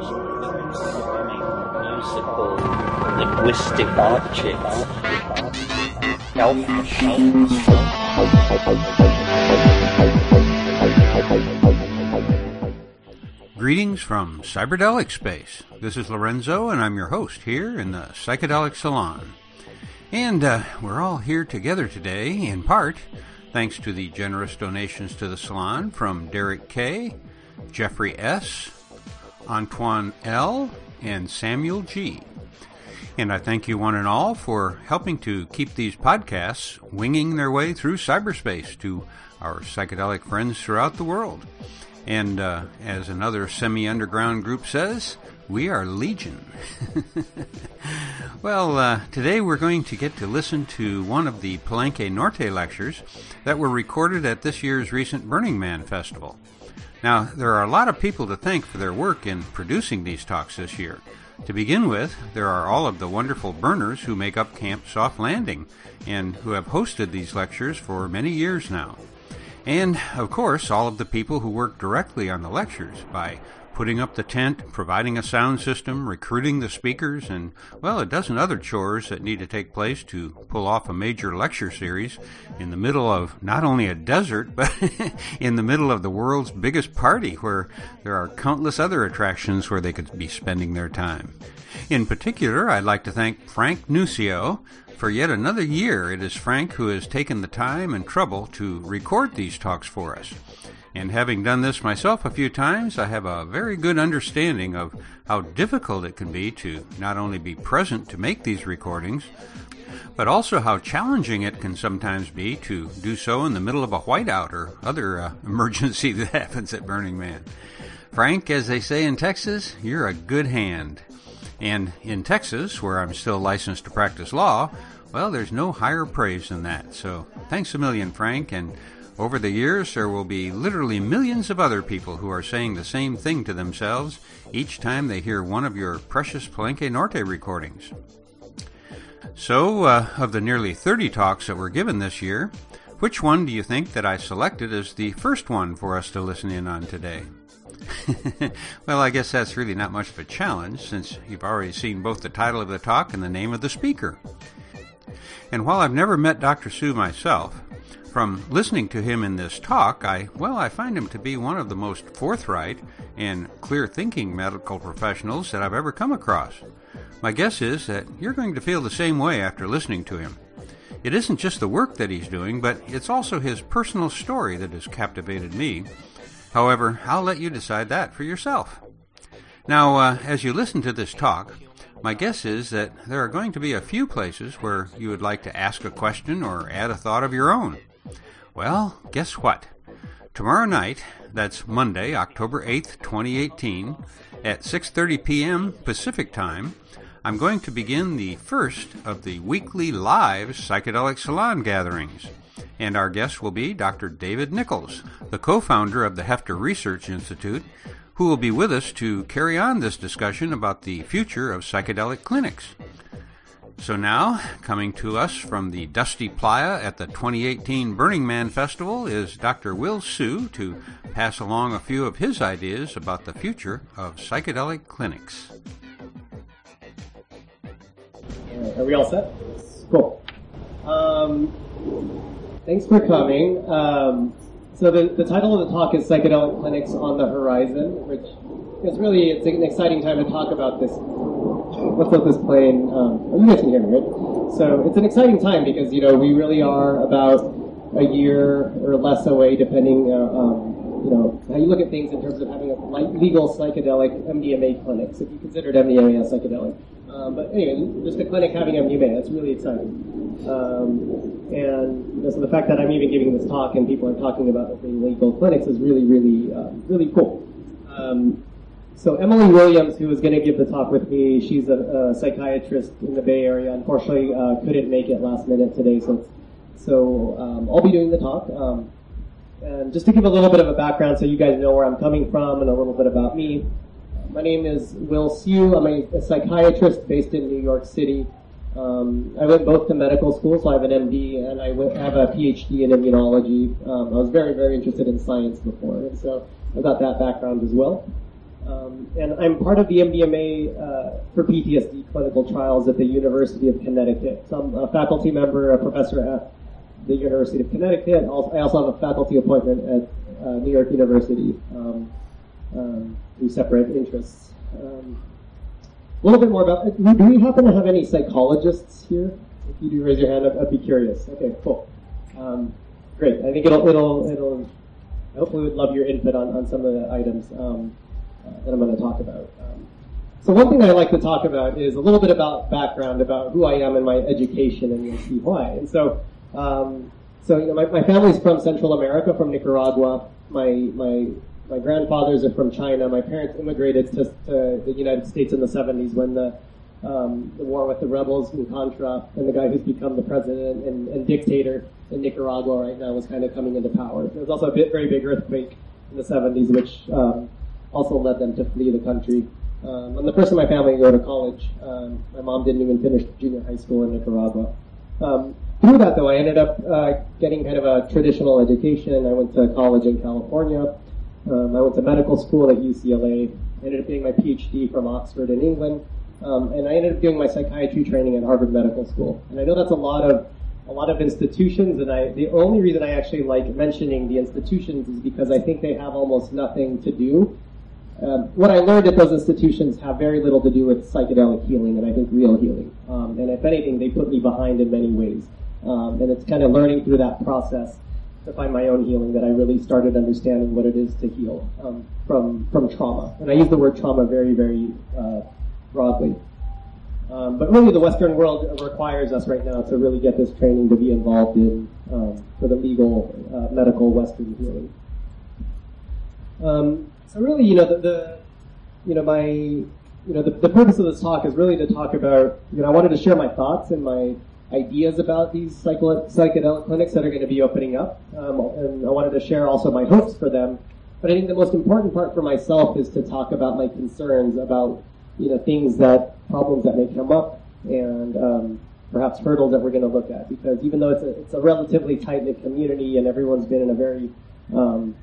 musical linguistic objects. Greetings from Cyberdelic Space. This is Lorenzo, and I'm your host here in the Psychedelic Salon. And uh, we're all here together today, in part, thanks to the generous donations to the salon from Derek K., Jeffrey S., Antoine L., and Samuel G. And I thank you one and all for helping to keep these podcasts winging their way through cyberspace to our psychedelic friends throughout the world. And uh, as another semi underground group says, we are Legion. well, uh, today we're going to get to listen to one of the Palenque Norte lectures that were recorded at this year's recent Burning Man Festival. Now, there are a lot of people to thank for their work in producing these talks this year. To begin with, there are all of the wonderful burners who make up Camp Soft Landing and who have hosted these lectures for many years now. And, of course, all of the people who work directly on the lectures by putting up the tent, providing a sound system, recruiting the speakers, and, well, a dozen other chores that need to take place to pull off a major lecture series in the middle of not only a desert, but in the middle of the world's biggest party where there are countless other attractions where they could be spending their time. In particular, I'd like to thank Frank Nucio. For yet another year, it is Frank who has taken the time and trouble to record these talks for us. And having done this myself a few times, I have a very good understanding of how difficult it can be to not only be present to make these recordings, but also how challenging it can sometimes be to do so in the middle of a whiteout or other uh, emergency that happens at Burning Man. Frank, as they say in Texas, you're a good hand. And in Texas, where I'm still licensed to practice law, well, there's no higher praise than that. So thanks a million, Frank, and over the years, there will be literally millions of other people who are saying the same thing to themselves each time they hear one of your precious Palenque Norte recordings. So, uh, of the nearly 30 talks that were given this year, which one do you think that I selected as the first one for us to listen in on today? well, I guess that's really not much of a challenge since you've already seen both the title of the talk and the name of the speaker. And while I've never met Dr. Siu myself, from listening to him in this talk, I, well, I find him to be one of the most forthright and clear thinking medical professionals that I've ever come across. My guess is that you're going to feel the same way after listening to him. It isn't just the work that he's doing, but it's also his personal story that has captivated me. However, I'll let you decide that for yourself. Now, uh, as you listen to this talk, my guess is that there are going to be a few places where you would like to ask a question or add a thought of your own. Well, guess what? Tomorrow night, that's Monday, October 8th, 2018, at 6:30 p.m. Pacific Time, I'm going to begin the first of the weekly live psychedelic salon gatherings. And our guest will be Dr. David Nichols, the co-founder of the Hefter Research Institute, who will be with us to carry on this discussion about the future of psychedelic clinics. So now, coming to us from the Dusty Playa at the 2018 Burning Man Festival is Dr. Will Siu to pass along a few of his ideas about the future of psychedelic clinics. Are we all set? Cool. Um, thanks for coming. Um, so the, the title of the talk is Psychedelic Clinics on the Horizon, which is really it's an exciting time to talk about this let's let this plane. Um, you guys can hear me, right? So it's an exciting time because you know we really are about a year or less away, depending. Uh, um, you know how you look at things in terms of having a legal psychedelic MDMA clinics. If you considered MDMA a psychedelic, um, but anyway, just a clinic having MDMA, that's really exciting. Um, and you know, so the fact that I'm even giving this talk and people are talking about being legal clinics is really, really, uh, really cool. Um, so Emily Williams, who was going to give the talk with me, she's a, a psychiatrist in the Bay Area. Unfortunately, uh, couldn't make it last minute today, so so um, I'll be doing the talk. Um, and just to give a little bit of a background, so you guys know where I'm coming from and a little bit about me. My name is Will Siu. I'm a, a psychiatrist based in New York City. Um, I went both to medical school, so I have an MD, and I went, have a PhD in immunology. Um, I was very, very interested in science before, and so I've got that background as well. Um, and I'm part of the MDMA uh, for PTSD clinical trials at the University of Connecticut. So I'm a faculty member, a professor at the University of Connecticut. I also have a faculty appointment at uh, New York University um, um, through separate interests. Um, a little bit more about, do we happen to have any psychologists here? If you do raise your hand, I'd, I'd be curious. Okay, cool. Um, great. I think it'll, it'll, it'll, hopefully would love your input on, on some of the items um, that I'm going to talk about. Um, so one thing I like to talk about is a little bit about background, about who I am and my education, and you'll see why. And so, um, so you know, my, my family's from Central America, from Nicaragua. My my my grandfathers are from China. My parents immigrated to, to the United States in the 70s when the um, the war with the rebels in Contra and the guy who's become the president and, and, dictator in Nicaragua right now was kind of coming into power. There was also a bit, very big earthquake in the 70s, which um, also led them to flee the country. Um, I'm the first in my family to go to college. Um, my mom didn't even finish junior high school in Nicaragua. Um, through that, though, I ended up uh, getting kind of a traditional education. I went to college in California. Um, I went to medical school at UCLA. I Ended up getting my PhD from Oxford in England. Um, and I ended up doing my psychiatry training at Harvard Medical School. And I know that's a lot of a lot of institutions, and I the only reason I actually like mentioning the institutions is because I think they have almost nothing to do. Um, what I learned at those institutions have very little to do with psychedelic healing, and I think real healing. Um, and if anything, they put me behind in many ways. Um, and it's kind of learning through that process to find my own healing that I really started understanding what it is to heal um, from from trauma. And I use the word trauma very, very uh, broadly. Um, but really, the Western world requires us right now to really get this training to be involved in um, for the legal, uh, medical Western healing. Um, so really, you know, the, the, you know my you know the, the purpose of this talk is really to talk about you know I wanted to share my thoughts and my ideas about these psychedelic clinics that are going to be opening up, um, and I wanted to share also my hopes for them. But I think the most important part for myself is to talk about my concerns about you know, things that, problems that may come up and um, perhaps hurdles that we're going to look at. Because even though it's a, it's a relatively tight-knit community and everyone's been in a very, um,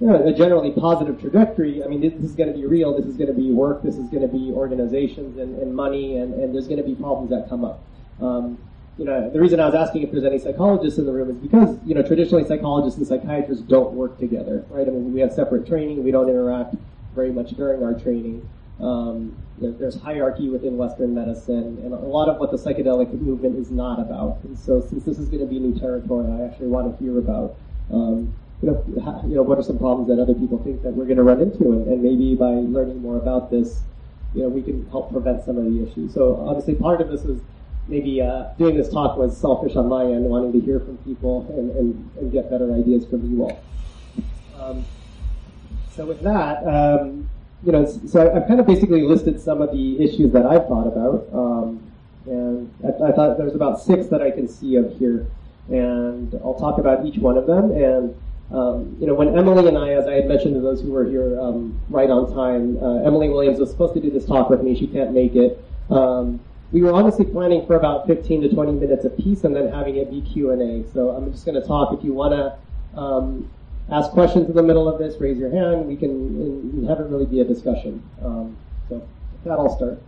you know, a generally positive trajectory, I mean, this, is going to be real, this is going to be work, this is going to be organizations and, and money, and, and there's going to be problems that come up. Um, you know, the reason I was asking if there's any psychologists in the room is because, you know, traditionally psychologists and psychiatrists don't work together, right? I mean, we have separate training, we don't interact very much during our training. Um, there's hierarchy within Western medicine, and a lot of what the psychedelic movement is not about. And so, since this is going to be new territory, I actually want to hear about, um, you know, you know, what are some problems that other people think that we're going to run into, and, and, maybe by learning more about this, you know, we can help prevent some of the issues. So, obviously, part of this is maybe uh, doing this talk was selfish on my end, wanting to hear from people and, and, and get better ideas from you all. Um, so, with that. Um, you know, so I've kind of basically listed some of the issues that I've thought about, um, and I, I, thought there's about six that I can see of here, and I'll talk about each one of them. And um, you know, when Emily and I, as I had mentioned to those who were here um, right on time, uh, Emily Williams was supposed to do this talk with me. She can't make it. Um, we were honestly planning for about 15 to 20 minutes apiece, and then having it be Q and A. So I'm just going to talk. If you want to um, ask questions in the middle of this, raise your hand. We can have it really be a discussion. Um, so that, I'll start.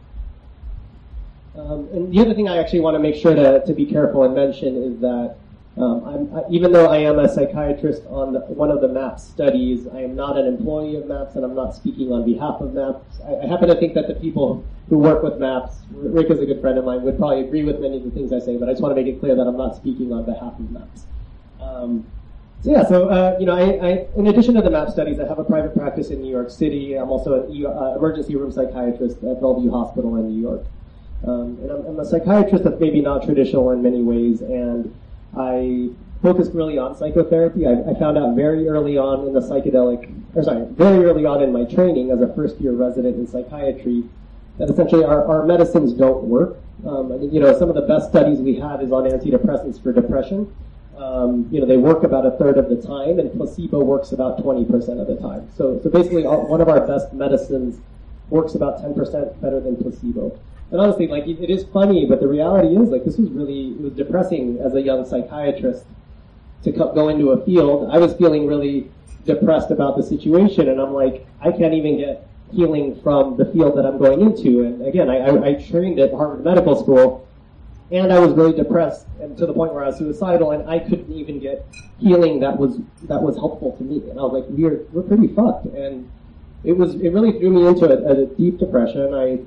Um, and the other thing I actually want to make sure to, to be careful and mention is that um, I, even though I am a psychiatrist on the, one of the MAPS studies, I am not an employee of MAPS and I'm not speaking on behalf of MAPS. I, I, happen to think that the people who work with MAPS, Rick is a good friend of mine, would probably agree with many of the things I say, but I just want to make it clear that I'm not speaking on behalf of MAPS. Um, so yeah, so uh, you know, I, I, in addition to the MAP studies, I have a private practice in New York City. I'm also an uh, emergency room psychiatrist at Bellevue Hospital in New York. Um, and I'm, I'm, a psychiatrist that's maybe not traditional in many ways, and I focused really on psychotherapy. I, I, found out very early on in the psychedelic, or sorry, very early on in my training as a first year resident in psychiatry, that essentially our, our medicines don't work. Um, you know, some of the best studies we have is on antidepressants for depression um, you know, they work about a third of the time, and placebo works about 20% of the time. So, so basically, one of our best medicines works about 10% better than placebo. And honestly, like, it, it is funny, but the reality is, like, this was really, it was depressing as a young psychiatrist to co- go into a field. I was feeling really depressed about the situation, and I'm like, I can't even get healing from the field that I'm going into. And again, I, I, I trained at Harvard Medical School, and I was really depressed and to the point where I was suicidal, and I couldn't even get healing that was that was helpful to me. And I was like, we're we're pretty fucked. And it was it really threw me into a, a deep depression. I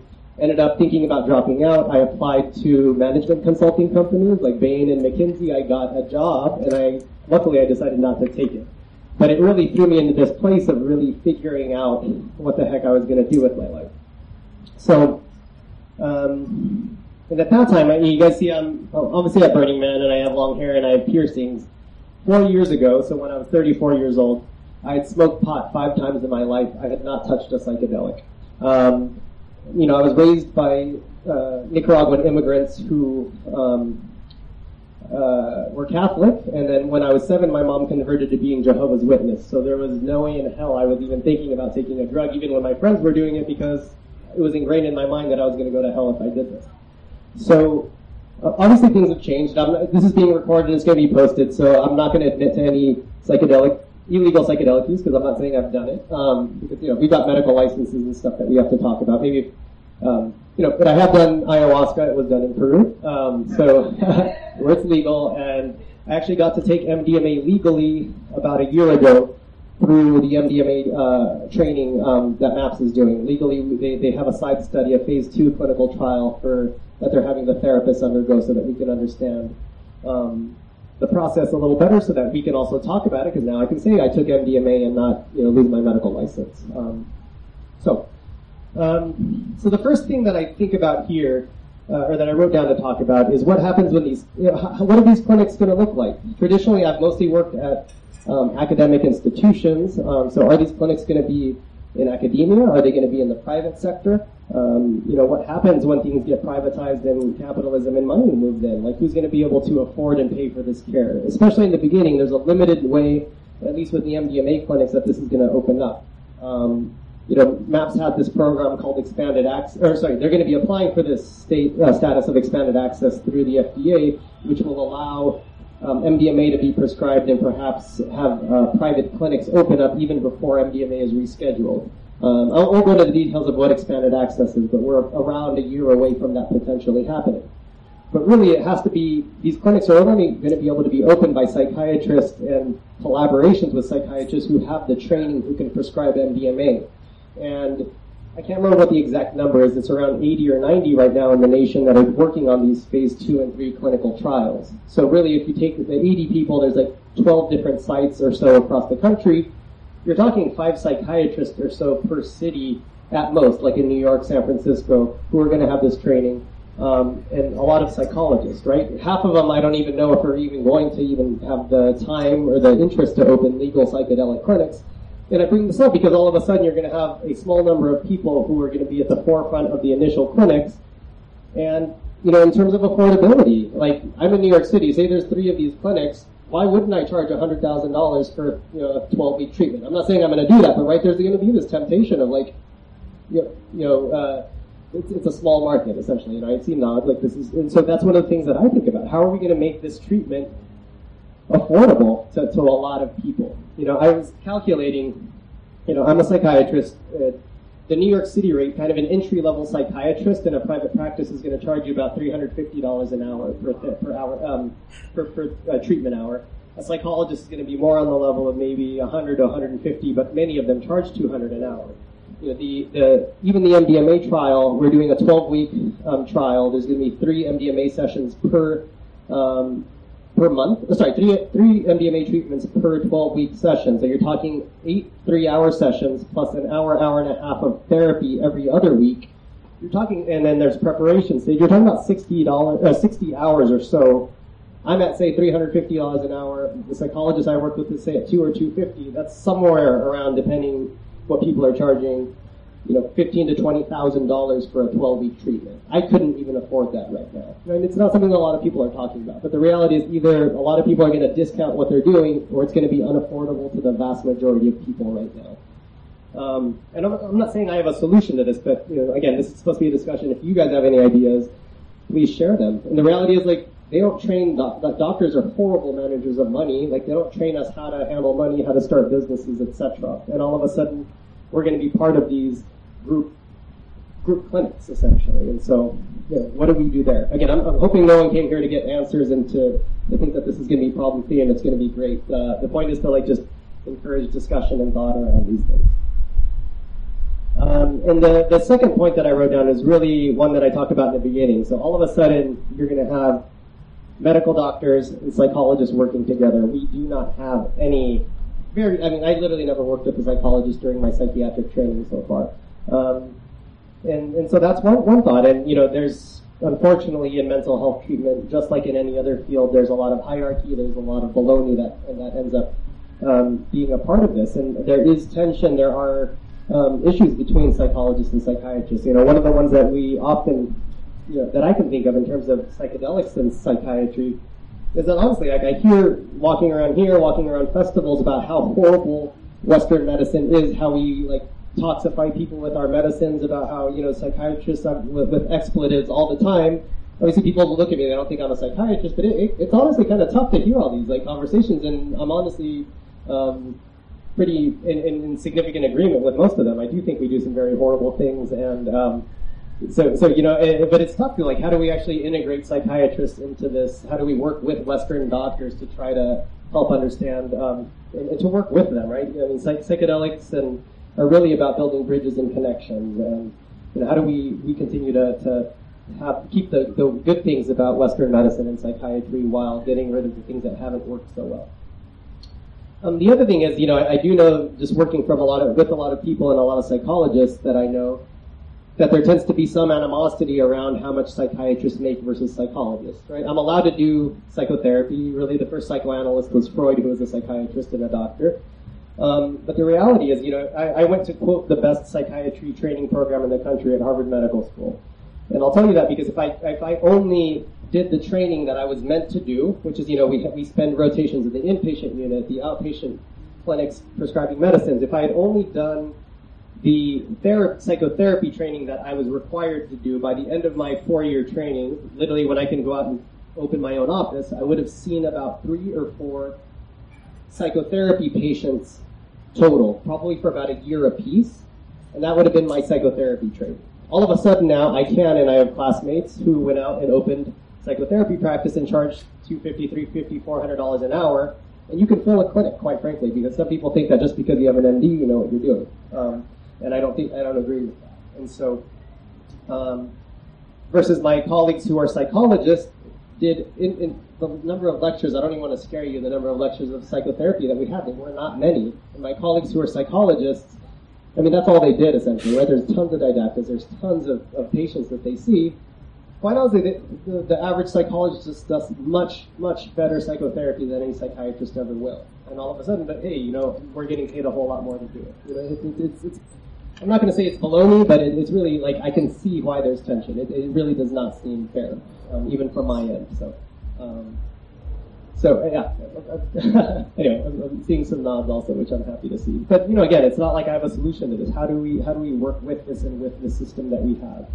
ended up thinking about dropping out. I applied to management consulting companies like Bain and McKinsey. I got a job, and I luckily I decided not to take it. But it really threw me into this place of really figuring out what the heck I was going to do with my life. So, um, and at that time, you guys see I'm obviously a Burning Man, and I have long hair and I have piercings. Four years ago, so when I was 34 years old, I had smoked pot five times in my life. I had not touched a psychedelic. Um, you know, I was raised by uh, Nicaraguan immigrants who um, uh, were Catholic, and then when I was seven, my mom converted to being Jehovah's Witness. So there was no way in hell I was even thinking about taking a drug, even when my friends were doing it, because it was ingrained in my mind that I was going to go to hell if I did this. So uh, obviously things have changed. Not, this is being recorded it's going to be posted, so I'm not going to admit to any psychedelic, illegal psychedelic use because I'm not saying I've done it. Um, because you know we've got medical licenses and stuff that we have to talk about. Maybe um, you know, but I have done ayahuasca. It was done in Peru, um, so where it's legal, and I actually got to take MDMA legally about a year ago through the MDMA uh, training um, that MAPS is doing. Legally, they, they have a side study, a phase two clinical trial for that they're having the therapists undergo so that we can understand um, the process a little better so that we can also talk about it because now I can say I took MDMA and not you know lose my medical license. Um, so um, so the first thing that I think about here, uh, or that I wrote down to talk about, is what happens when these, you know, how, what are these clinics going to look like? Traditionally, I've mostly worked at um, academic institutions. Um, so are these clinics going to be in academia? Are they going to be in the private sector? Um, you know, what happens when things get privatized and capitalism and money moves in? Like, who's going to be able to afford and pay for this care? Especially in the beginning, there's a limited way, at least with the MDMA clinics, that this is going to open up. Um, you know, MAPS had this program called expanded access, or sorry, they're going to be applying for this state uh, status of expanded access through the FDA, which will allow um, MDMA to be prescribed and perhaps have uh, private clinics open up even before MDMA is rescheduled. Um, I won't go into the details of what expanded access is, but we're around a year away from that potentially happening. But really, it has to be, these clinics are only going to be able to be opened by psychiatrists and collaborations with psychiatrists who have the training who can prescribe MDMA. And I can't remember what the exact number is. It's around 80 or 90 right now in the nation that are working on these phase two and three clinical trials. So really, if you take the 80 people, there's like 12 different sites or so across the country. You're talking five psychiatrists or so per city at most, like in New York, San Francisco, who are going to have this training. Um, and a lot of psychologists, right? Half of them I don't even know if are even going to even have the time or the interest to open legal psychedelic clinics. And I bring this up because all of a sudden you're going to have a small number of people who are going to be at the forefront of the initial clinics. And, you know, in terms of affordability, like I'm in New York City, say there's three of these clinics, why wouldn't I charge $100,000 for, you know, a 12 week treatment? I'm not saying I'm going to do that, but right there's going to be this temptation of like, you know, you know uh, it's, it's a small market essentially, you know, I see nods like this is, and so that's one of the things that I think about. How are we going to make this treatment affordable to, to a lot of people. You know, I was calculating, you know, I'm a psychiatrist. Uh, the New York City rate, kind of an entry level psychiatrist in a private practice, is going to charge you about $350 an hour per, per hour, um, per, per uh, treatment hour. A psychologist is going to be more on the level of maybe 100 to 150, but many of them charge 200 an hour. You know, the, the, even the MDMA trial, we're doing a 12 week um, trial. There's going to be three MDMA sessions per um, per month. Uh, sorry, three, three MDMA treatments per 12 week session. So you're talking eight three hour sessions plus an hour, hour and a half of therapy every other week. You're talking, and then there's preparation stage. You're talking about sixty dollars, uh, sixty hours or so. I'm at say three hundred fifty dollars an hour. The psychologist I work with is say at two or two fifty. That's somewhere around, depending what people are charging you know, fifteen to twenty thousand dollars for a twelve week treatment. I couldn't even afford that right now. And it's not something that a lot of people are talking about. But the reality is either a lot of people are to discount what they're doing, or it's going to be unaffordable to the vast majority of people right now. Um, and I'm, I'm, not saying I have a solution to this, but you know, again, this is supposed to be a discussion. If you guys have any ideas, please share them. And the reality is, like, they don't train doc- doctors are horrible managers of money. Like, they don't train us how to handle money, how to start businesses, etc. And all of a sudden, we're going to be part of these group group clinics essentially. And so, you know, what do we do there? Again, I'm, I'm, hoping no one came here to get answers and to, to think that this is going to be problem free and it's going to be great. Uh, the point is to like just encourage discussion and thought around these things. Um, and the, the second point that I wrote down is really one that I talked about in the beginning. So all of a sudden, you're going to have medical doctors and psychologists working together. We do not have any very, I mean, I literally never worked with a psychologist during my psychiatric training so far. Um, and, and so that's one, one thought. And, you know, there's, unfortunately, in mental health treatment, just like in any other field, there's a lot of hierarchy, there's a lot of baloney that, and that ends up um, being a part of this. And there is tension, there are um, issues between psychologists and psychiatrists. You know, one of the ones that we often, you know, that I can think of in terms of psychedelics and psychiatry that honestly, like I hear walking around here, walking around festivals about how horrible Western medicine is, how we like toxify people with our medicines, about how, you know, psychiatrists are with, with expletives all the time. Obviously, people look at me, they don't think I'm a psychiatrist, but it, it, it's honestly kind of tough to hear all these like conversations, and I'm honestly um, pretty in, in, in, significant agreement with most of them. I do think we do some very horrible things, and um, so so you know, it, eh, but it's tough to like how do we actually integrate psychiatrists into this? How do we work with Western doctors to try to help understand um, and, and, to work with them, right? I mean, psych- psychedelics and are really about building bridges and connections, and you know, how do we we continue to, to have keep the, the good things about Western medicine and psychiatry while getting rid of the things that haven't worked so well. Um, the other thing is, you know, I, I, do know just working from a lot of with a lot of people and a lot of psychologists that I know that there tends to be some animosity around how much psychiatrists make versus psychologists. Right? I'm allowed to do psychotherapy. Really, the first psychoanalyst was Freud, who was a psychiatrist and a doctor. Um, but the reality is, you know, I, I went to quote the best psychiatry training program in the country at Harvard Medical School, and I'll tell you that because if I if I only did the training that I was meant to do, which is, you know, we, we spend rotations in the inpatient unit, the outpatient clinics prescribing medicines. If I had only done the ther- psychotherapy training that I was required to do by the end of my four year training, literally when I can go out and open my own office, I would have seen about three or four psychotherapy patients total, probably for about a year apiece, and that would have been my psychotherapy training. All of a sudden now I can, and I have classmates who went out and opened psychotherapy practice and charge 250 350 $400 an hour. And you can fill a clinic, quite frankly, because some people think that just because you have an MD, you know what you're doing. Um, and I don't think, I don't agree with that. And so, um, versus my colleagues who are psychologists did in, in, the number of lectures, I don't even want to scare you, the number of lectures of psychotherapy that we had, they were not many. And my colleagues who are psychologists, I mean, that's all they did essentially, right? There's tons of didactics, there's tons of, of patients that they see, quite honestly, the, the, the, average psychologist does much, much better psychotherapy than any psychiatrist ever will. And all of a sudden, but hey, you know, we're getting paid a whole lot more to do it. You know, it, it, it's, it's, I'm not going to say it's baloney, but it, it's really like I can see why there's tension. It, it really does not seem fair, um, even from my end. So, um, so yeah. anyway, I'm, I'm, seeing some nods also, which I'm happy to see. But you know, again, it's not like I have a solution to this. How do we how do we work with this and with the system that we have?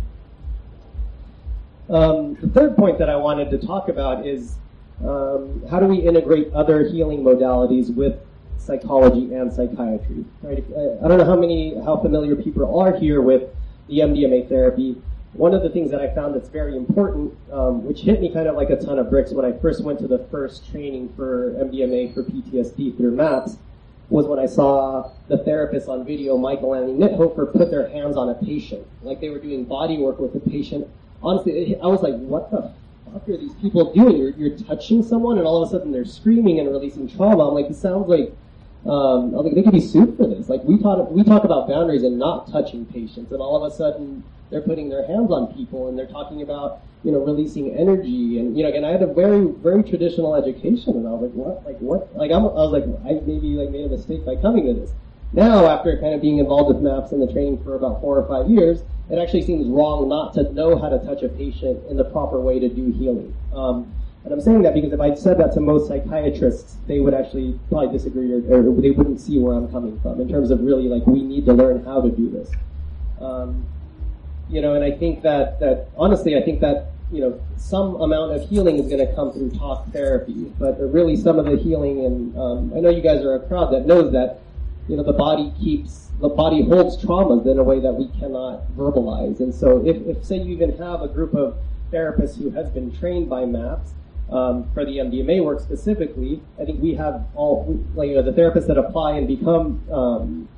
Um, the third point that I wanted to talk about is um, how do we integrate other healing modalities with psychology and psychiatry? Right? I don't know how many, how familiar people are here with the MDMA therapy. One of the things that I found that's very important, um, which hit me kind of like a ton of bricks when I first went to the first training for MDMA for PTSD through MAPS, was when I saw the therapist on video, Michael and Mithoefer, put their hands on a patient, like they were doing body work with the patient honestly, I was like, what the fuck are these people doing? You're, you're touching someone and all of a sudden they're screaming and releasing trauma. I'm like, this sounds like, um, I'm like, they could be sued for this. Like, we talk, we talk about boundaries and not touching patients and all of a sudden they're putting their hands on people and they're talking about, you know, releasing energy and, you know, again, I had a very, very traditional education and I was like, what, like, what, like, I'm, I was like, I maybe, like, made a mistake by coming to this. Now, after kind of being involved with MAPS and the training for about four or five years, it actually seems wrong not to know how to touch a patient in the proper way to do healing. Um, and I'm saying that because if I said that to most psychiatrists, they would actually probably disagree or, or, they wouldn't see where I'm coming from in terms of really like we need to learn how to do this. Um, you know, and I think that that honestly, I think that you know some amount of healing is going to come through talk therapy, but really some of the healing, and um, I know you guys are a crowd that knows that you know, the body keeps, the body holds traumas in a way that we cannot verbalize. And so if, if say you even have a group of therapists who has been trained by MAPS, um, for the MDMA work specifically, I think we have all, like, you know, the therapists that apply and become um,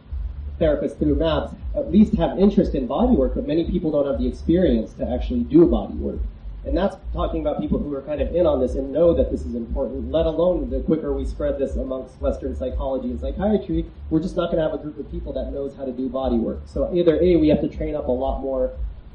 therapists through MAPS at least have interest in body work, but many people don't have the experience to actually do body work. And that's talking about people who are kind of in on this and know that this is important, let alone the quicker we spread this amongst Western psychology and psychiatry, we're just not going to have a group of people that knows how to do body work. So either A, we have to train up a lot more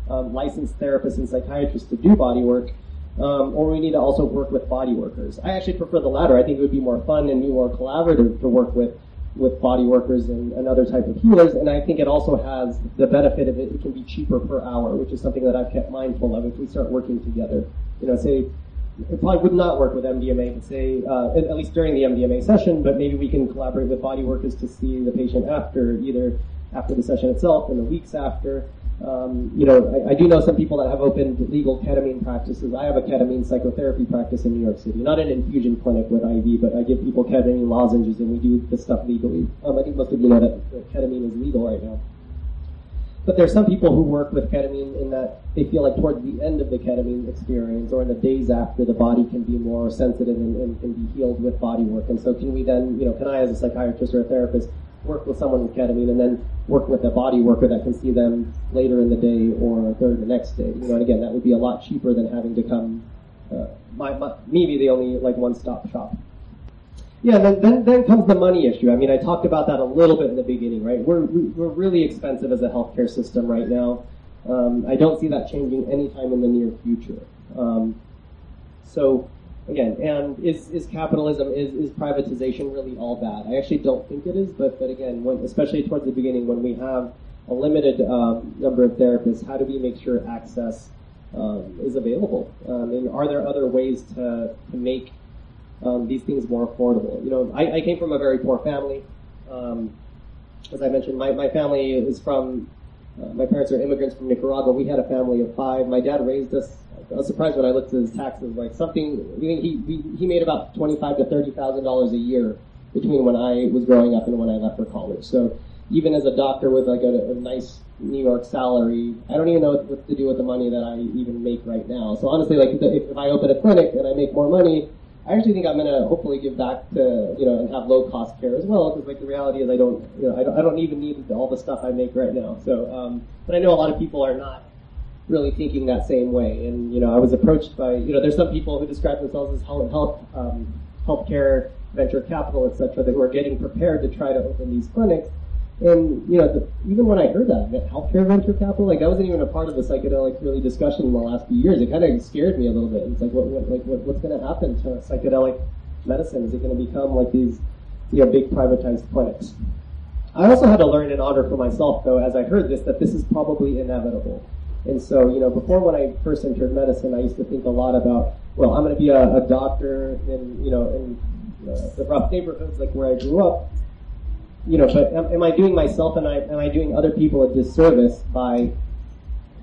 um, licensed therapists and psychiatrists to do body work, um, or we need to also work with body workers. I actually prefer the latter. I think it would be more fun and be more collaborative to work with with body workers and, and other type of healers. And I think it also has the benefit of it, it can be cheaper per hour, which is something that I've kept mindful of if we start working together. You know, say, it probably would not work with MDMA, but say, uh, at least during the MDMA session, but maybe we can collaborate with body workers to see the patient after, either after the session itself and the weeks after, um, you know, I, I, do know some people that have opened legal ketamine practices. I have a ketamine psychotherapy practice in New York City, not an infusion clinic with IV, but I give people ketamine lozenges and we do the stuff legally. Um, I think most of you know that, that ketamine is legal right now. But there's some people who work with ketamine in that they feel like towards the end of the ketamine experience or in the days after the body can be more sensitive and, and can be healed with body work. And so can we then, you know, can I as a psychiatrist or a therapist work with someone with ketamine and then work with a body worker that can see them later in the day or during the next day. You know, and again, that would be a lot cheaper than having to come, uh, my, my, me be the only like one-stop shop. Yeah, then, then then comes the money issue. I mean, I talked about that a little bit in the beginning, right? We're we're really expensive as a healthcare system right now. Um, I don't see that changing anytime in the near future. Um, so again, and is, is capitalism, is, is privatization really all bad? I actually don't think it is, but, but again, when, especially towards the beginning when we have a limited um, number of therapists, how do we make sure access um, is available? Um, and are there other ways to, to make um, these things more affordable? You know, I, I came from a very poor family. Um, as I mentioned, my, my family is from, uh, my parents are immigrants from Nicaragua. We had a family of five. My dad raised us I was surprised when I looked at his taxes. Like something, he he he made about twenty five to thirty thousand dollars a year between when I was growing up and when I left for college. So even as a doctor with like a, a nice New York salary, I don't even know what to do with the money that I even make right now. So honestly, like if, if I open a clinic and I make more money, I actually think I'm gonna hopefully give back to you know and have low cost care as well because like the reality is I don't you know I don't, I don't even need all the stuff I make right now. So um, but I know a lot of people are not really thinking that same way. And you know, I was approached by you know, there's some people who describe themselves as health, health um, healthcare venture capital, et cetera, that who are getting prepared to try to open these clinics. And you know, the, even when I heard that, that healthcare venture capital, like that wasn't even a part of the psychedelic really discussion in the last few years. It kind of scared me a little bit. It's like, what, what like what, what's going to happen to psychedelic medicine? Is it going to become like these, you know, big privatized clinics? I also had to learn in honor for myself, though, as I heard this, that this is probably inevitable. And so, you know, before when I first entered medicine, I used to think a lot about, well, I'm going to be a, a, doctor in, you know, in uh, the rough neighborhoods like where I grew up. You know, but am, am I doing myself and I, am I doing other people a disservice by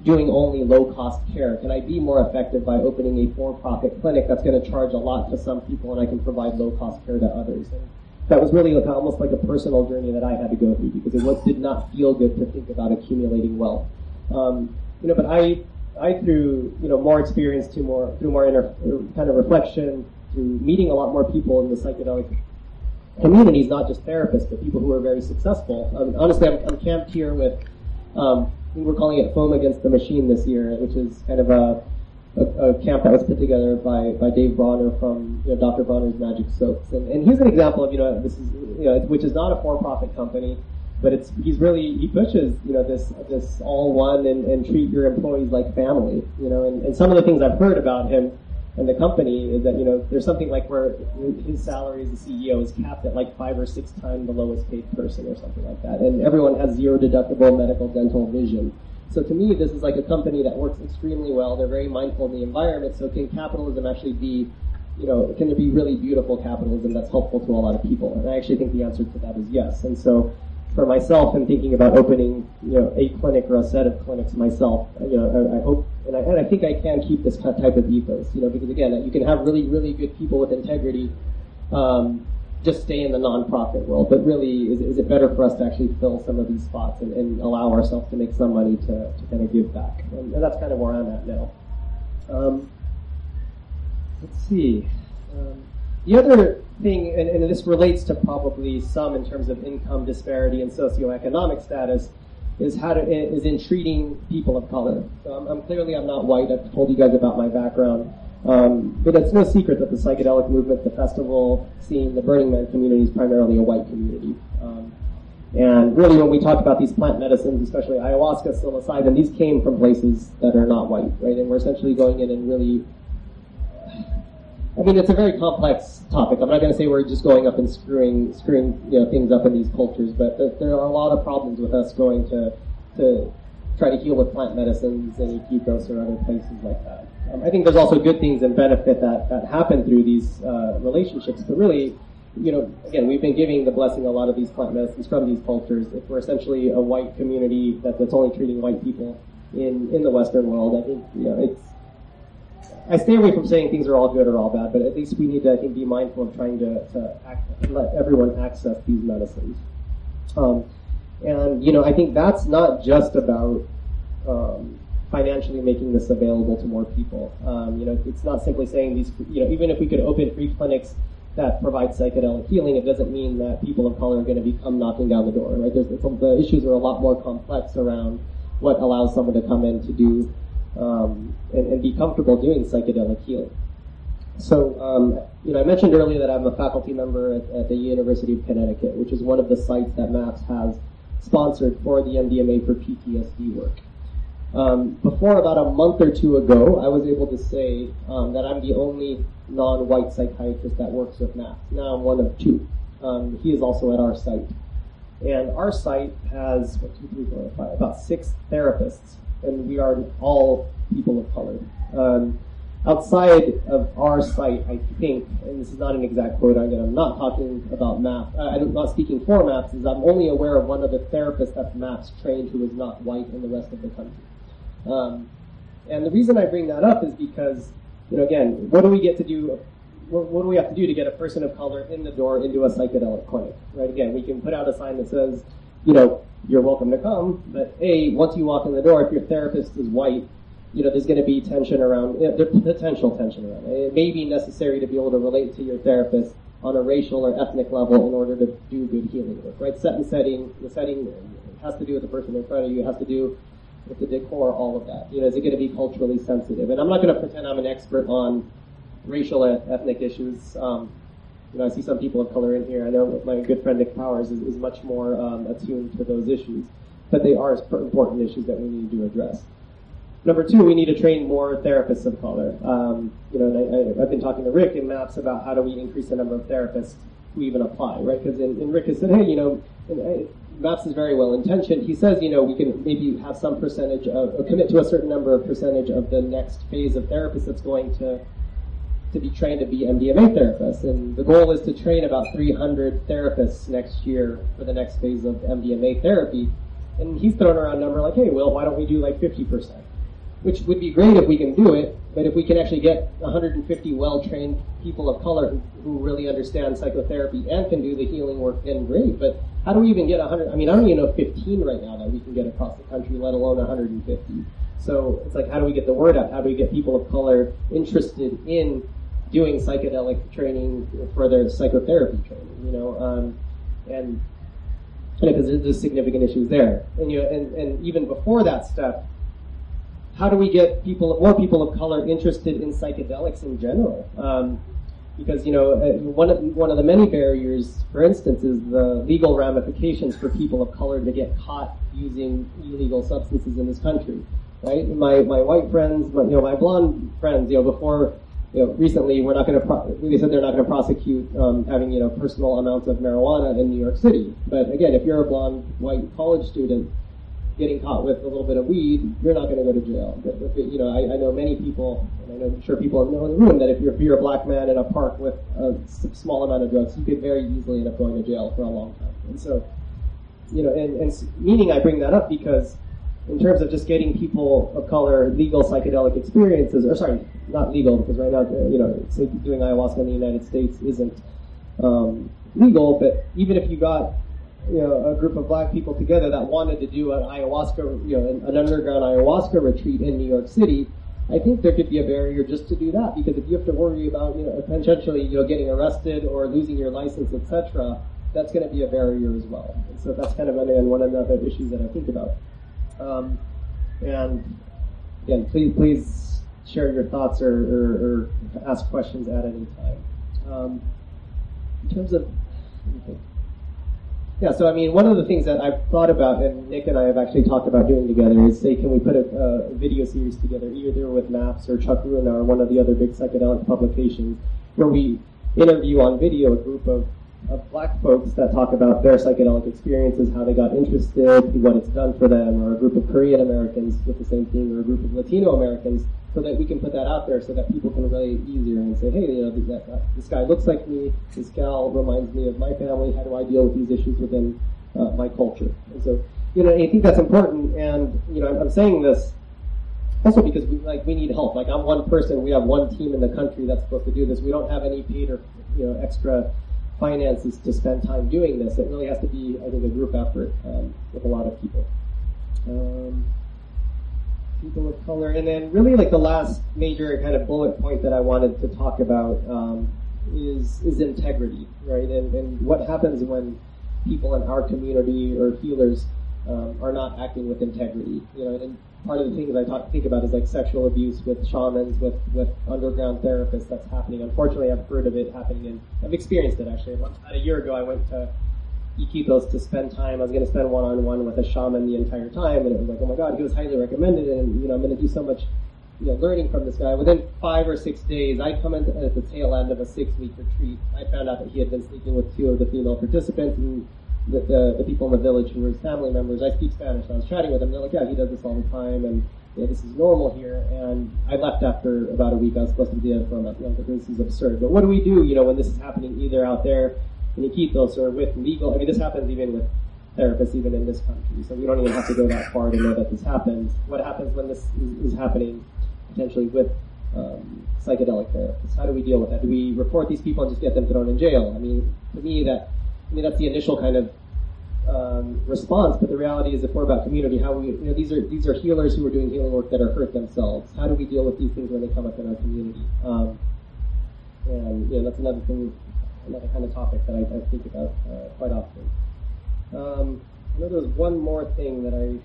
doing only low cost care? Can I be more effective by opening a for profit clinic that's going to charge a lot to some people and I can provide low cost care to others? And that was really like, almost like a personal journey that I had to go through because it was, did not feel good to think about accumulating wealth. Um, you know, but I, I through you know more experience, to more through more kind of reflection, through meeting a lot more people in the psychedelic communities, not just therapists, but people who are very successful. Um, honestly, I'm, I'm, camped here with, um, we're calling it Foam Against the Machine this year, which is kind of a, a, a camp that was put together by, by Dave Bronner from you know, Dr. Bronner's Magic Soaps. And, and here's an example of, you know, this is, you know, which is not a for-profit company but it's he's really he pushes you know this this all one and, and treat your employees like family you know and, and some of the things I've heard about him and the company is that you know there's something like where his salary as a CEO is capped at like five or six times the lowest paid person or something like that and everyone has zero deductible medical dental vision so to me this is like a company that works extremely well they're very mindful of the environment so can capitalism actually be you know, can there be really beautiful capitalism that's helpful to a lot of people? And I actually think the answer to that is yes. And so for myself and thinking about opening, you know, a clinic or a set of clinics myself. You know, I, I hope, and I, and I think I can keep this type of ethos, you know, because again, you can have really, really good people with integrity, um, just stay in the nonprofit world, but really, is, is it better for us to actually fill some of these spots and, and allow ourselves to make some money to, to kind of give back? And, and, that's kind of where I'm at now. Um, let's see. Um, the other thing, and, and, this relates to probably some in terms of income disparity and socioeconomic status, is how to is in treating people of color. So I'm, I'm clearly I'm not white. I've told you guys about my background. Um, but it's no secret that the psychedelic movement, the festival scene, the Burning Man community is primarily a white community. Um, and really, when we talk about these plant medicines, especially ayahuasca, psilocybin, these came from places that are not white, right? And we're essentially going in and really I mean, it's a very complex topic. I'm not going to say we're just going up and screwing, screwing, you know, things up in these cultures, but there are a lot of problems with us going to, to try to heal with plant medicines and Iquitos or other places like that. Um, I think there's also good things and benefit that, that happen through these uh, relationships, but really, you know, again, we've been giving the blessing a lot of these plant medicines from these cultures. If we're essentially a white community that, that's only treating white people in, in the Western world, I think, you know, it's, I stay away from saying things are all good or all bad, but at least we need to, I think, be mindful of trying to, to act, let everyone access these medicines. Um, and, you know, I think that's not just about um, financially making this available to more people. Um, you know, it's not simply saying these, you know, even if we could open free clinics that provide psychedelic healing, it doesn't mean that people of color are going to become knocking down the door, right? There's, the issues are a lot more complex around what allows someone to come in to do um, and, and, be comfortable doing psychedelic healing. So, um, you know, I mentioned earlier that I'm a faculty member at, at, the University of Connecticut, which is one of the sites that MAPS has sponsored for the MDMA for PTSD work. Um, before about a month or two ago, I was able to say um, that I'm the only non-white psychiatrist that works with MAPS. Now I'm one of two. Um, he is also at our site. And our site has, about six therapists and we are all people of color. Um, outside of our site, I think, and this is not an exact quote, again, I'm not talking about MAPS, uh, I'm not speaking for MAPS, is I'm only aware of one other therapist that MAPS trained who is not white in the rest of the country. Um, and the reason I bring that up is because, you know, again, what do we get to do what, what, do we have to do to get a person of color in the door into a psychedelic clinic? Right? Again, we can put out a sign that says, you know, you're welcome to come. But A, once you walk in the door, if your therapist is white, you know, there's going to be tension around, you know, there's potential tension around it. It may be necessary to be able to relate to your therapist on a racial or ethnic level in order to do good healing work, right? Set and setting, the setting has to do with the person in front of you, it has to do with the decor, all of that. You know, is it going to be culturally sensitive? And I'm not going to pretend I'm an expert on racial and ethnic issues. Um, you know, I see some people of color in here. I know my good friend Nick Powers is, is much more um, attuned to those issues, but they are important issues that we need to address. Number two, we need to train more therapists of color. Um, you know, I, have been talking to Rick in MAPS about how do we increase the number of therapists who even apply, right? Because and Rick has said, hey, you know, and, MAPS is very well intentioned. He says, you know, we can maybe have some percentage of, commit to a certain number of percentage of the next phase of therapists that's going to to be trained to be MDMA therapists. And the goal is to train about 300 therapists next year for the next phase of MDMA therapy. And he's thrown around a number like, hey, Will, why don't we do like 50%? Which would be great if we can do it, but if we can actually get 150 well-trained people of color who, who really understand psychotherapy and can do the healing work, then great. But how do we even get 100? I mean, I don't even know 15 right now that we can get across the country, let alone 150. So it's like, how do we get the word out? How do we get people of color interested in doing psychedelic training for their psychotherapy training, you know, um, and because there's significant issues there, and you know, and, and even before that step, how do we get people, more people of color interested in psychedelics in general? Um, because you know, uh, one of one of the many barriers, for instance, is the legal ramifications for people of color to get caught using illegal substances in this country. Right? My my white friends, my, you know, my blonde friends, you know, before you know, recently we're not going to. Pro- they said they're not going to prosecute um, having you know personal amounts of marijuana in New York City. But again, if you're a blonde white college student getting caught with a little bit of weed, you're not going to go to jail. But it, you know, I, I, know many people, and I know I'm sure people know in the room that if you're, if you're a black man in a park with a small amount of drugs, you could very easily end up going to jail for a long time. And so, you know, and, and meaning I bring that up because in terms of just getting people of color legal psychedelic experiences, or sorry, not legal because right now, you know, doing ayahuasca in the United States isn't um, legal, but even if you got you know, a group of black people together that wanted to do an ayahuasca, you know, an, underground ayahuasca retreat in New York City, I think there could be a barrier just to do that because if you have to worry about, you know, potentially, you know, getting arrested or losing your license, etc., that's going to be a barrier as well. And so that's kind of one of the other issues that I think about. Um, and again, please, please share your thoughts or, or, or ask questions at any time. Um, in terms of, yeah, so I mean, one of the things that I've thought about, and Nick and I have actually talked about doing together, is say, can we put a, a video series together, either with MAPS or Chacruna or one of the other big psychedelic publications, where we interview on video a group of of black folks that talk about their psychedelic experiences, how they got interested, what it's done for them, or a group of Korean Americans with the same thing, or a group of Latino Americans, so that we can put that out there so that people can relate easier and say, hey, you know, this, guy looks like me, this gal reminds me of my family, how do I deal with these issues within uh, my culture? And so, you know, I think that's important, and, you know, I'm, I'm saying this also because we like we need help. Like I'm one person, we have one team in the country that's supposed to do this. We don't have any paid or you know extra finances to spend time doing this. It really has to be, I think, a group effort um, with a lot of people. Um, people of color, and then really like the last major kind of bullet point that I wanted to talk about um, is is integrity, right? And, and what happens when people in our community or healers um, are not acting with integrity, you know, and part of the things I talk, think about is like sexual abuse with shamans, with, with underground therapists that's happening. Unfortunately, I've heard of it happening and I've experienced it actually. About a year ago, I went to Iquitos to spend time. I was going to spend one-on-one with a shaman the entire time, and it was like, oh my god, he was highly recommended, and you know, I'm going to do so much, you know, learning from this guy. Within five or six days, I come in at the tail end of a six-week retreat. I found out that he had been sleeping with two of the female participants, and the, the, the, people in the village who were his family members. I speak Spanish, and I was chatting with them. They're like, yeah, he does this all the time, and know, this is normal here. And I left after about a week. I was supposed to be there for a month. Like, this is absurd. But what do we do, you know, when this is happening either out there in Iquitos or with legal? I mean, this happens even with therapists, even in this country. So we don't even have to go that far to know that this happens. What happens when this is, is happening potentially with um, psychedelic therapists? How do we deal with that? Do we report these people and just get them thrown in jail? I mean, to me, that I mean, that's the initial kind of um, response, but the reality is if we're about community, how we, you know, these are these are healers who are doing healing work that are hurt themselves. How do we deal with these things when they come up in our community? Um, and you know, that's another thing, another kind of topic that I, I think about uh, quite often. Um, I know there was one more thing that I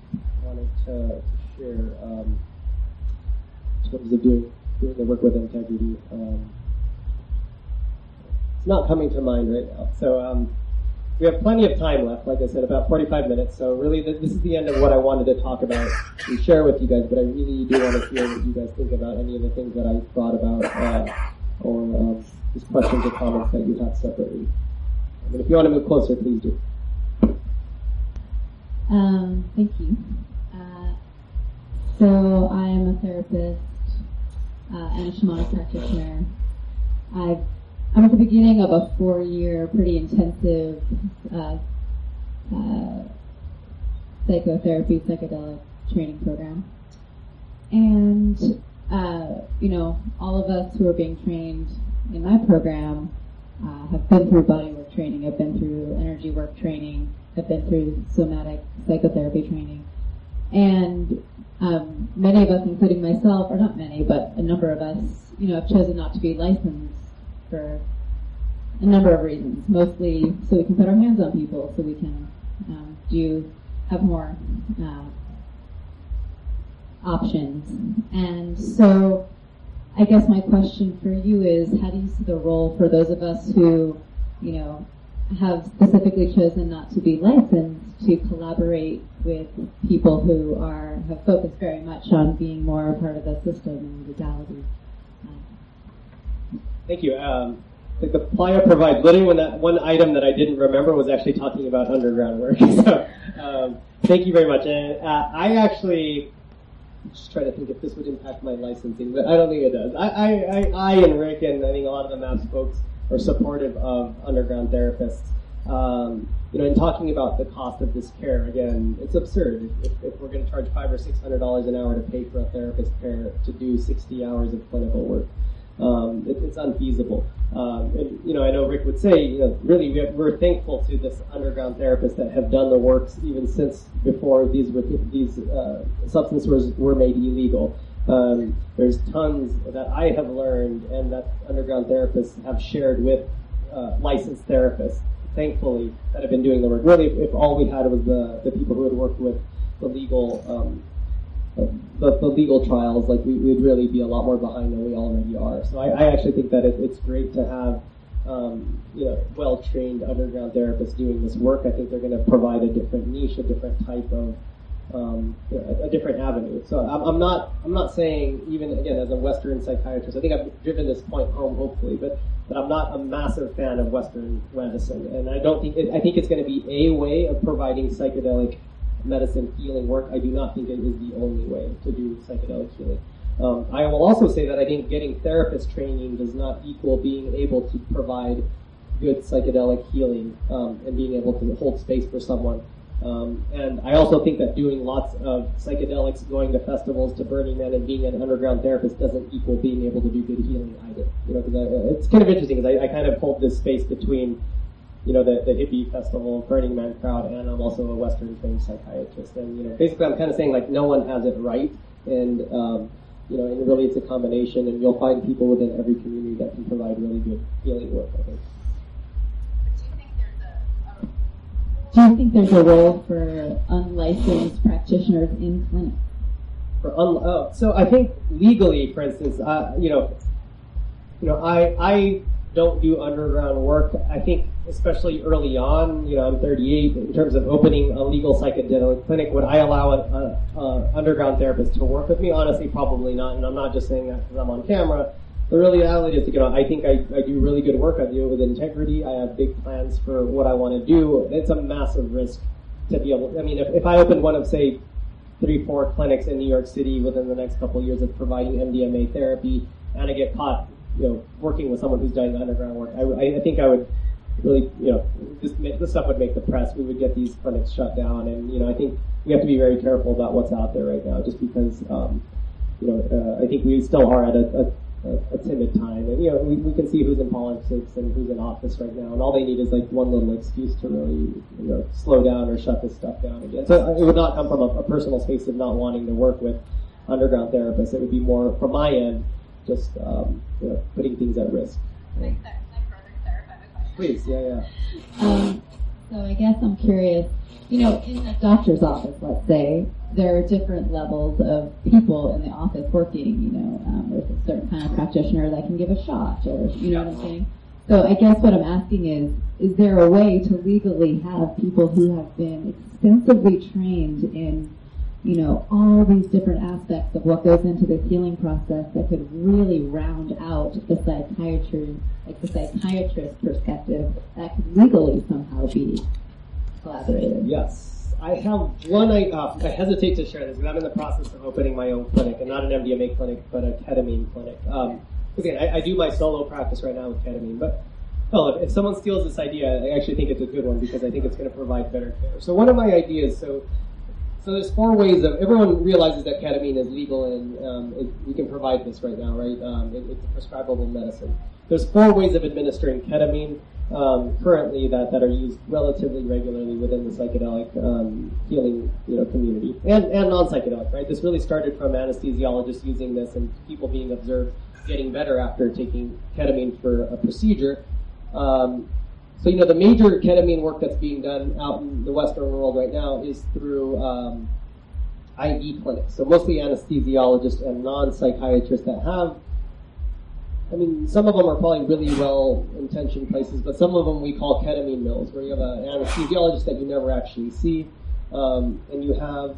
wanted to, to share um, in terms of doing doing the work with integrity. Um, it's not coming to mind right now, so. Um, we have plenty of time left, like I said, about 45 minutes. So really, this is the end of what I wanted to talk about and share with you guys. But I really do want to hear what you guys think about any of the things that I thought about, uh, or um, just questions or comments that you have separately. But if you want to move closer, please do. Um, thank you. Uh, so I'm a therapist uh, and a shamanic practitioner. I've I'm at the beginning of a four-year, pretty intensive uh, uh, psychotherapy, psychedelic training program. And, uh, you know, all of us who are being trained in my program uh, have been through bodywork training, have been through energy work training, have been through somatic psychotherapy training. And um, many of us, including myself, or not many, but a number of us, you know, have chosen not to be licensed for a number of reasons. Mostly so we can put our hands on people, so we can um, do have more uh, options. And so, I guess my question for you is, how do you see the role for those of us who, you know, have specifically chosen not to be licensed to collaborate with people who are have focused very much on being more a part of the system and legality. Thank you. Um, the playa provides literally when that one item that I didn't remember was actually talking about underground work. so um, thank you very much. And uh, I actually just try to think if this would impact my licensing, but I don't think it does. I, I, I, I and Rick and I think a lot of the MAPS folks are supportive of underground therapists. Um, you know, in talking about the cost of this care, again, it's absurd. If, if we're going to charge five or six hundred dollars an hour to pay for a therapist care to do 60 hours of clinical work, Um, it, it's unfeasible. Um, and, you know, I know Rick would say, you know, really we are, we're thankful to this underground therapists that have done the works even since before these these uh, substances were made illegal. Um, there's tons that I have learned and that underground therapists have shared with uh, licensed therapists, thankfully, that have been doing the work. Really, if, if all we had was the, the people who had worked with the legal um, the, the, legal trials, like we, would really be a lot more behind than we already are. So I, I actually think that it, it's great to have um, you know well-trained underground therapists doing this work. I think they're going to provide a different niche, a different type of um, a, a, different avenue. So I'm, I'm, not I'm not saying even again as a Western psychiatrist, I think I've driven this point home hopefully, but but I'm not a massive fan of Western medicine, and I don't think it, I think it's going to be a way of providing psychedelic medicine healing work. I do not think it is the only way to do psychedelic healing. Um, I will also say that I think getting therapist training does not equal being able to provide good psychedelic healing um, and being able to hold space for someone. Um, and I also think that doing lots of psychedelics, going to festivals, to Burning Man, and being an underground therapist doesn't equal being able to do good healing either. You know, because it's kind of interesting because I, I, kind of hold this space between, you know, the, the hippie festival, Burning Man crowd, and I'm also a Western trained psychiatrist. And you know, basically, I'm kind of saying like no one has it right, and um, you know, and really it's a combination, and you'll find people within every community that can provide really good healing work. I think. Do you think there's a um do you think there's a role for unlicensed practitioners in clinics? For un- oh, so I think legally, for instance, uh, you know, you know, I I don't do underground work. I think especially early on, you know, I'm 38. In terms of opening a legal psychedelic clinic, would I allow an underground therapist to work with me? Honestly, probably not. And I'm not just saying that because I'm on camera. The reality is, you know, I think I, I do really good work. I do it with integrity. I have big plans for what I want to do. It's a massive risk to be able. I mean, if, if I opened one of say three, four clinics in New York City within the next couple of years of providing MDMA therapy, and I get caught, you know, working with someone who's doing the underground work, I, I think I would really, you know, this, this stuff would make the press. We would get these clinics shut down, and you know, I think we have to be very careful about what's out there right now, just because, um, you know, uh, I think we still are at a, a a, a timid time. And, you know, we, we can see who's in politics and who's in office right now, and all they need is like one little excuse to really, you know, slow down or shut this stuff down again. So it would not come from a, a personal space of not wanting to work with underground therapists. It would be more from my end, just um, you know, putting things at risk. Please, yeah, yeah. Um, so I guess I'm curious. You know, in a doctor's office, let's say, there are different levels of people in the office working. You know, um, there's a certain kind of practitioner that can give a shot, or you know what I'm saying. So I guess what I'm asking is, is there a way to legally have people who have been extensively trained in, you know, all these different aspects of what goes into this healing process that could really round out the psychiatry, like the psychiatrist perspective that could legally somehow be collaborated? Yes. I have one. I, uh, I hesitate to share this because I'm in the process of opening my own clinic, and not an MDMA clinic, but a ketamine clinic. Um, again, I, I, do my solo practice right now with ketamine, but well, if, if, someone steals this idea, I actually think it's a good one because I think it's going to provide better care. So one of my ideas, so so there's four ways of everyone realizes that ketamine is legal and um, it, we can provide this right now, right? Um, it, it's a prescribable medicine. There's four ways of administering ketamine um, currently that, that are used relatively regularly within the psychedelic um, healing you know community and, and non-psychedelic right this really started from anesthesiologists using this and people being observed getting better after taking ketamine for a procedure um, so you know the major ketamine work that's being done out in the western world right now is through um, IV clinics. So mostly anesthesiologists and non-psychiatrists that have I mean, some of them are probably really well-intentioned places, but some of them we call ketamine mills, where you have an anesthesiologist that you never actually see, um, and you have,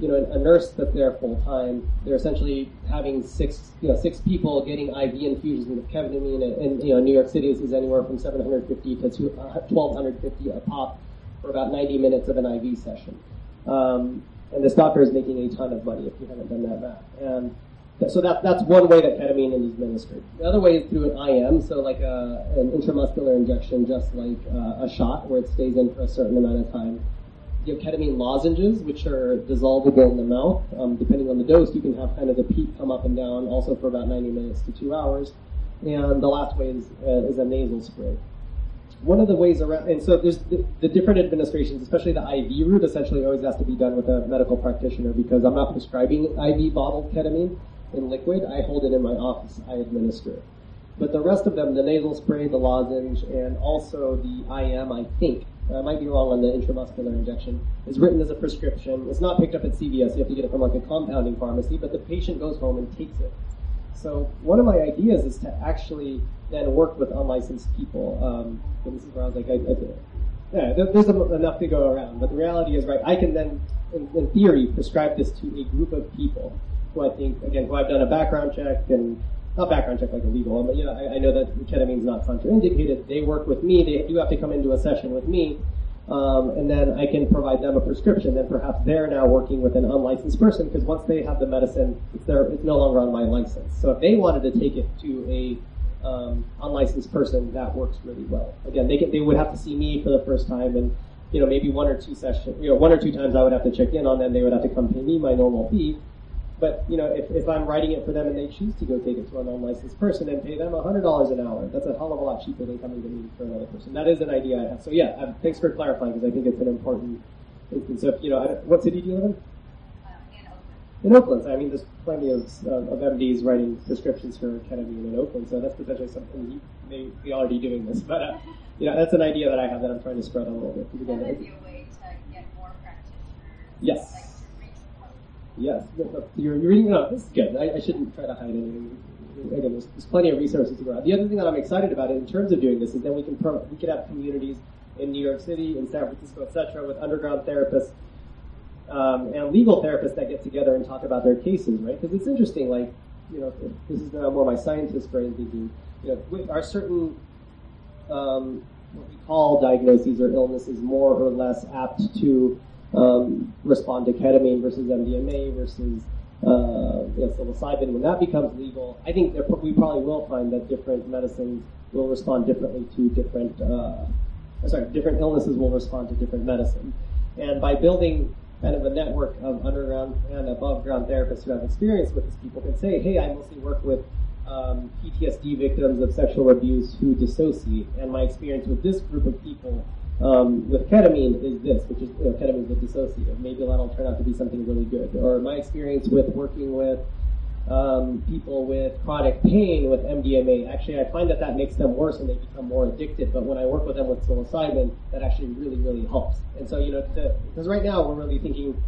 you know, a nurse that's there full time. They're essentially having six, you know, six people getting IV infusions of ketamine, and, you know, New York City is anywhere from 750 to 1250 a pop for about 90 minutes of an IV session. Um, and this doctor is making a ton of money if you haven't done that math. And so that, that's one way that ketamine is administered. The other way is through an IM, so like a, an intramuscular injection, just like uh, a shot, where it stays in for a certain amount of time. You have ketamine lozenges, which are dissolvable in the mouth. Um, depending on the dose, you can have kind of the peak come up and down, also for about 90 minutes to two hours. And the last way is, uh, is a nasal spray. One of the ways around, and so there's the, the, different administrations, especially the IV route, essentially always has to be done with a medical practitioner because I'm not prescribing IV bottled ketamine in liquid. I hold it in my office. I administer it. But the rest of them, the nasal spray, the lozenge, and also the IM, I think, I might be wrong on the intramuscular injection, is written as a prescription. It's not picked up at CVS. You have to get it from like a compounding pharmacy, but the patient goes home and takes it. So one of my ideas is to actually then work with unlicensed people. Um, this is where I was like, I, I, yeah, there's enough to go around. But the reality is, right, I can then, in, in theory, prescribe this to a group of people who I think, again, who I've done a background check and not background check like a legal one, but you know, I, I know that ketamine is not contraindicated. They work with me. They do have to come into a session with me, um, and then I can provide them a prescription. Then perhaps they're now working with an unlicensed person because once they have the medicine, it's, their, it's no longer on my license. So if they wanted to take it to a um, unlicensed person, that works really well. Again, they can, they would have to see me for the first time, and you know maybe one or two sessions, you know, one or two times I would have to check in on them. They would have to come pay me my normal fee. But you know, if, if I'm writing it for them and they choose to go take it to an unlicensed person and pay them hundred dollars an hour, that's a hell of a lot cheaper than coming to me for another person. That is an idea I have. So yeah, um, thanks for clarifying because I think it's an important instance. So if, you know, what city do you live in? in Oakland. In Oakland, so, I mean, there's plenty of, uh, of MDs writing prescriptions for ketamine in Oakland, so that's potentially something you may be already doing this. But, uh, you know, that's an idea that I have that I'm trying to spread a little bit. Again, that would be a way to get more practitioners. Yes. Like, Yes, you're, reading. No, this is good. I, I shouldn't try to hide anything. Again, there's, there's plenty of resources out. The other thing that I'm excited about in terms of doing this is that we can pro, we could have communities in New York City, in San Francisco, etc., with underground therapists um, and legal therapists that get together and talk about their cases, right? Because it's interesting. Like, you know, this is now more my scientist brain thinking. You know, are certain um, what we call diagnoses or illnesses more or less apt to um, respond to ketamine versus MDMA versus uh, you know, psilocybin. When that becomes legal, I think we probably will find that different medicines will respond differently to different. Uh, sorry, different illnesses will respond to different medicine, and by building kind of a network of underground and above ground therapists who have experience with this, people can say, "Hey, I mostly work with." Um, PTSD victims of sexual abuse who dissociate, and my experience with this group of people um, with ketamine is this, which is you know, ketamine is a dissociative. Maybe that'll turn out to be something really good. Or my experience with working with um, people with chronic pain with MDMA, actually, I find that that makes them worse and they become more addicted. But when I work with them with psilocybin, that actually really, really helps. And so, you know, because right now we're really thinking,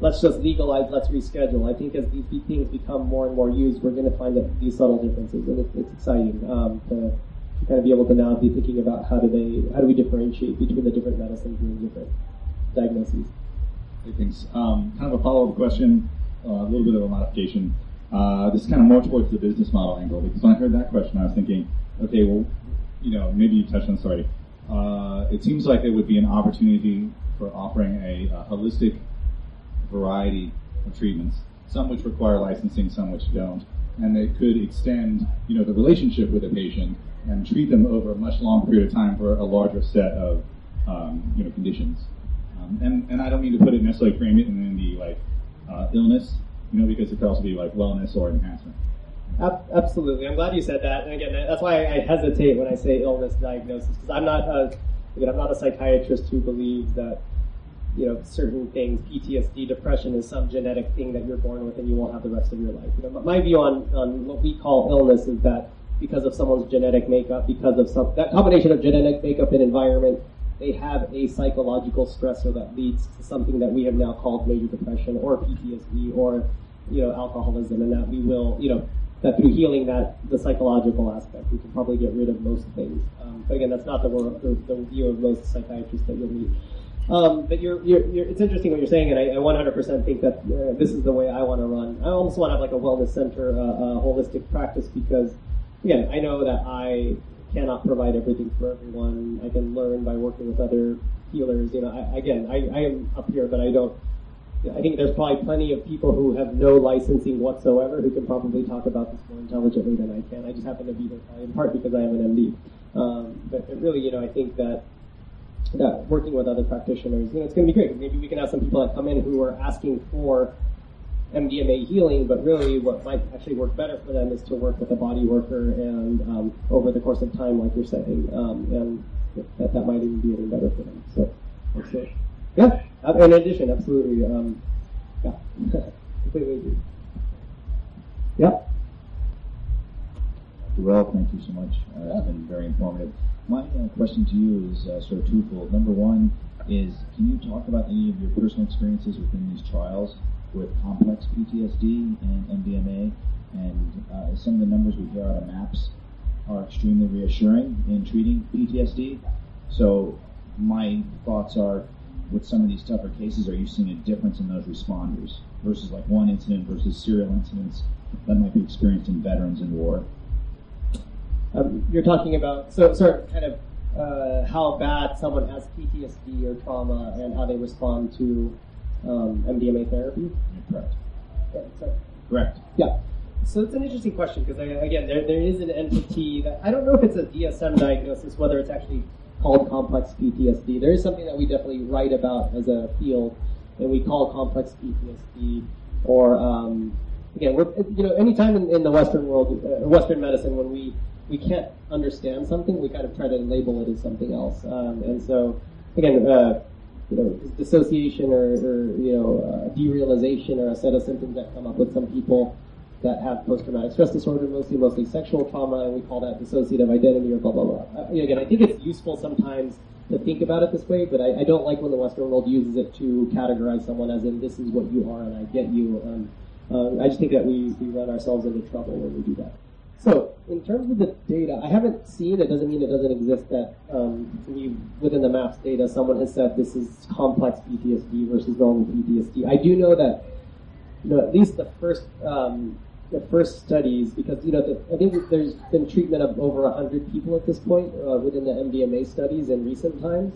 let's just legalize, let's reschedule. I think as these things become more and more used, we're going to find that these subtle differences, and it's, it's exciting um, to kind of be able to now be thinking about how do they how do we differentiate between the different medicines and different diagnoses. Thanks. Um, kind of a follow up question, uh, a little bit of a modification. Uh, this is kind of more towards the business model angle because when I heard that question, I was thinking, okay, well, you know, maybe you touched on sorry. Uh, it seems like there would be an opportunity for offering a, a holistic variety of treatments, some which require licensing, some which don't, and it could extend, you know, the relationship with the patient and treat them over a much longer period of time for a larger set of um, you know conditions. Um, and and I don't mean to put it necessarily frame it in the like uh, illness, you know, because it could also be like wellness or enhancement. Absolutely, I'm glad you said that. And again, that's why I hesitate when I say illness diagnosis because I'm not a, again, I'm not a psychiatrist who believes that you know certain things, PTSD, depression, is some genetic thing that you're born with and you won't have the rest of your life. You know, my view on on what we call illness is that because of someone's genetic makeup, because of some that combination of genetic makeup and environment, they have a psychological stressor that leads to something that we have now called major depression or PTSD or you know alcoholism, and that we will you know that through healing that the psychological aspect, we can probably get rid of most things. Um, but again, that's not the, the, the, view of most psychiatrists that you'll meet. Um, but you're, you're, you're, it's interesting what you're saying, and I, I 100% think that uh, this is the way I want to run. I almost want to have like a wellness center, uh, a holistic practice, because again, I know that I cannot provide everything for everyone. I can learn by working with other healers. You know, I, again, I, I am up here, but I don't. I think there's probably plenty of people who have no licensing whatsoever who can probably talk about this more intelligently than I can. I just happen to be there in part because I am an MD. Um, but really, you know, I think that that working with other practitioners, you know, it's going to be great. Maybe we can have some people that come in who are asking for MDMA healing, but really what might actually work better for them is to work with a body worker and um, over the course of time, like you're saying, um, and that, that might even be even better for them. So, so yeah, uh, in addition, absolutely, um, yeah, completely agree. Yeah. Well, thank you so much. Uh, it's been very informative. My uh, question to you is uh, sort of twofold. Number one is, can you talk about any of your personal experiences within these trials with complex PTSD and MDMA? And uh, some of the numbers we hear out of MAPS are extremely reassuring in treating PTSD. So my thoughts are, with some of these tougher cases, are you seeing a difference in those responders versus like one incident versus serial incidents that might be experienced in veterans in war? Um, you're talking about so sort of kind of uh, how bad someone has PTSD or trauma and how they respond to um, MDMA therapy. Correct. Yeah, so- Correct. yeah. So it's an interesting question because again, there, there is an entity that I don't know if it's a DSM diagnosis, whether it's actually called complex PTSD. There is something that we definitely write about as a field, and we call complex PTSD. Or um, again, we're you know, anytime in, in the Western world, uh, Western medicine, when we we can't understand something, we kind of try to label it as something else. Um, and so again, uh, you know, dissociation or, or you know, uh, derealization or a set of symptoms that come up with some people that have post-traumatic stress disorder, mostly mostly sexual trauma, and we call that dissociative identity or blah blah blah. Uh, again, I think it's useful sometimes to think about it this way, but I, I don't like when the Western world uses it to categorize someone as in this is what you are and I get you. Um, uh, I just think that we, we run ourselves into trouble when we do that. So, in terms of the data, I haven't seen, it doesn't mean it doesn't exist, that um, within the MAPS data, someone has said this is complex PTSD versus normal PTSD. I do know that, you know, at least the first, um, the first studies, because, you know, the, I think there's been treatment of over 100 people at this point uh, within the MDMA studies in recent times.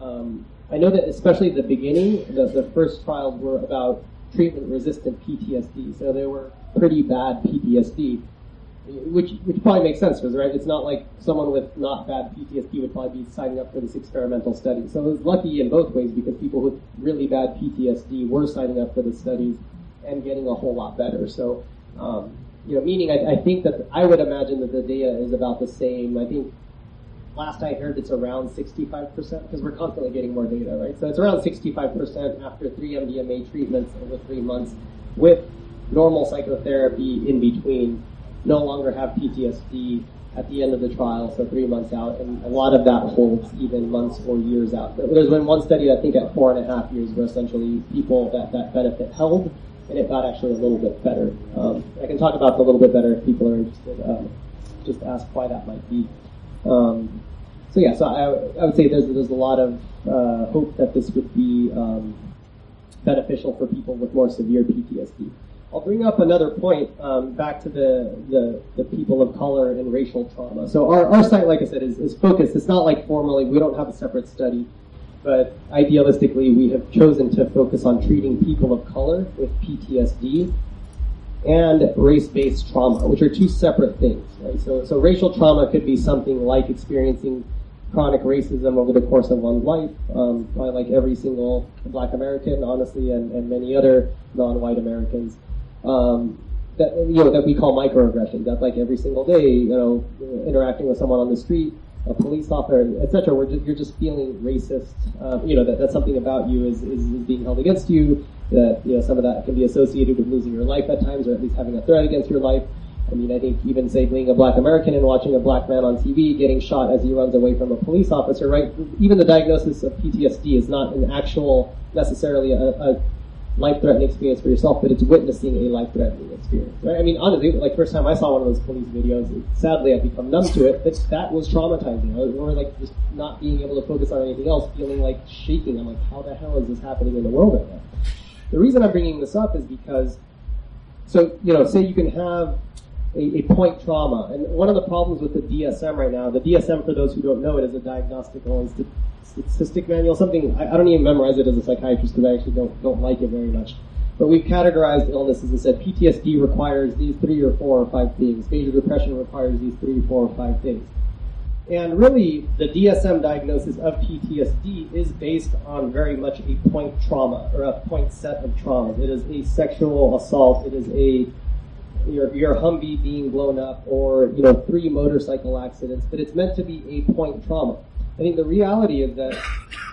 Um, I know that especially at the beginning, the, the first trials were about treatment-resistant PTSD, so they were pretty bad PTSD which which probably makes sense because right, it's not like someone with not bad PTSD would probably be signing up for this experimental study. So it was lucky in both ways because people with really bad PTSD were signing up for the studies and getting a whole lot better. So um, you know, meaning I, I think that I would imagine that the data is about the same. I think last I heard it's around 65% because we're constantly getting more data, right? So it's around 65% after three MDMA treatments over three months with normal psychotherapy in between no longer have PTSD at the end of the trial, so three months out, and a lot of that holds even months or years out. There's been one study, I think, at four and a half years, where essentially people that that benefit held, and it got actually a little bit better. Um, I can talk about it a little bit better if people are interested. Um, just ask why that might be. Um, so yeah, so I, I would say there's there's a lot of uh, hope that this would be um, beneficial for people with more severe PTSD. I'll bring up another point um, back to the, the, the people of color and racial trauma. So our, our site, like I said, is, is focused. It's not like formally, we don't have a separate study, but idealistically, we have chosen to focus on treating people of color with PTSD and race-based trauma, which are two separate things. Right? So, so racial trauma could be something like experiencing chronic racism over the course of one's life, um, by like every single black American, honestly, and, and many other non-white Americans um, that you know that we call microaggressions. That's like every single day, you know, interacting with someone on the street, a police officer, etc. Where you're just feeling racist. Uh, you know that, that something about you is, is, is being held against you. That you know some of that can be associated with losing your life at times, or at least having a threat against your life. I mean, I think even say being a black American and watching a black man on TV getting shot as he runs away from a police officer, right? Even the diagnosis of PTSD is not an actual necessarily a, a life-threatening experience for yourself, but it's witnessing a life-threatening experience, right? I mean, honestly, like first time I saw one of those police videos, it, sadly I've become numb to it, but that was traumatizing. Or like just not being able to focus on anything else, feeling like shaking. I'm like, how the hell is this happening in the world right now? The reason I'm bringing this up is because, so, you know, say you can have a, a, point trauma. And one of the problems with the DSM right now, the DSM, for those who don't know it, is a diagnostical institute statistic manual, something, I, I don't even memorize it as a psychiatrist because I actually don't, don't like it very much. But we've categorized illnesses and said PTSD requires these three or four or five things. Major depression requires these three, four, or five things. And really, the DSM diagnosis of PTSD is based on very much a point trauma or a point set of traumas. It is a sexual assault. It is a your, your Humvee being blown up or, you know, three motorcycle accidents, but it's meant to be a point trauma. I think the reality is that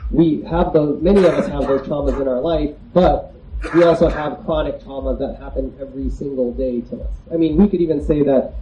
we have those, many of us have those traumas in our life, but we also have chronic traumas that happen every single day to us. I mean, we could even say that,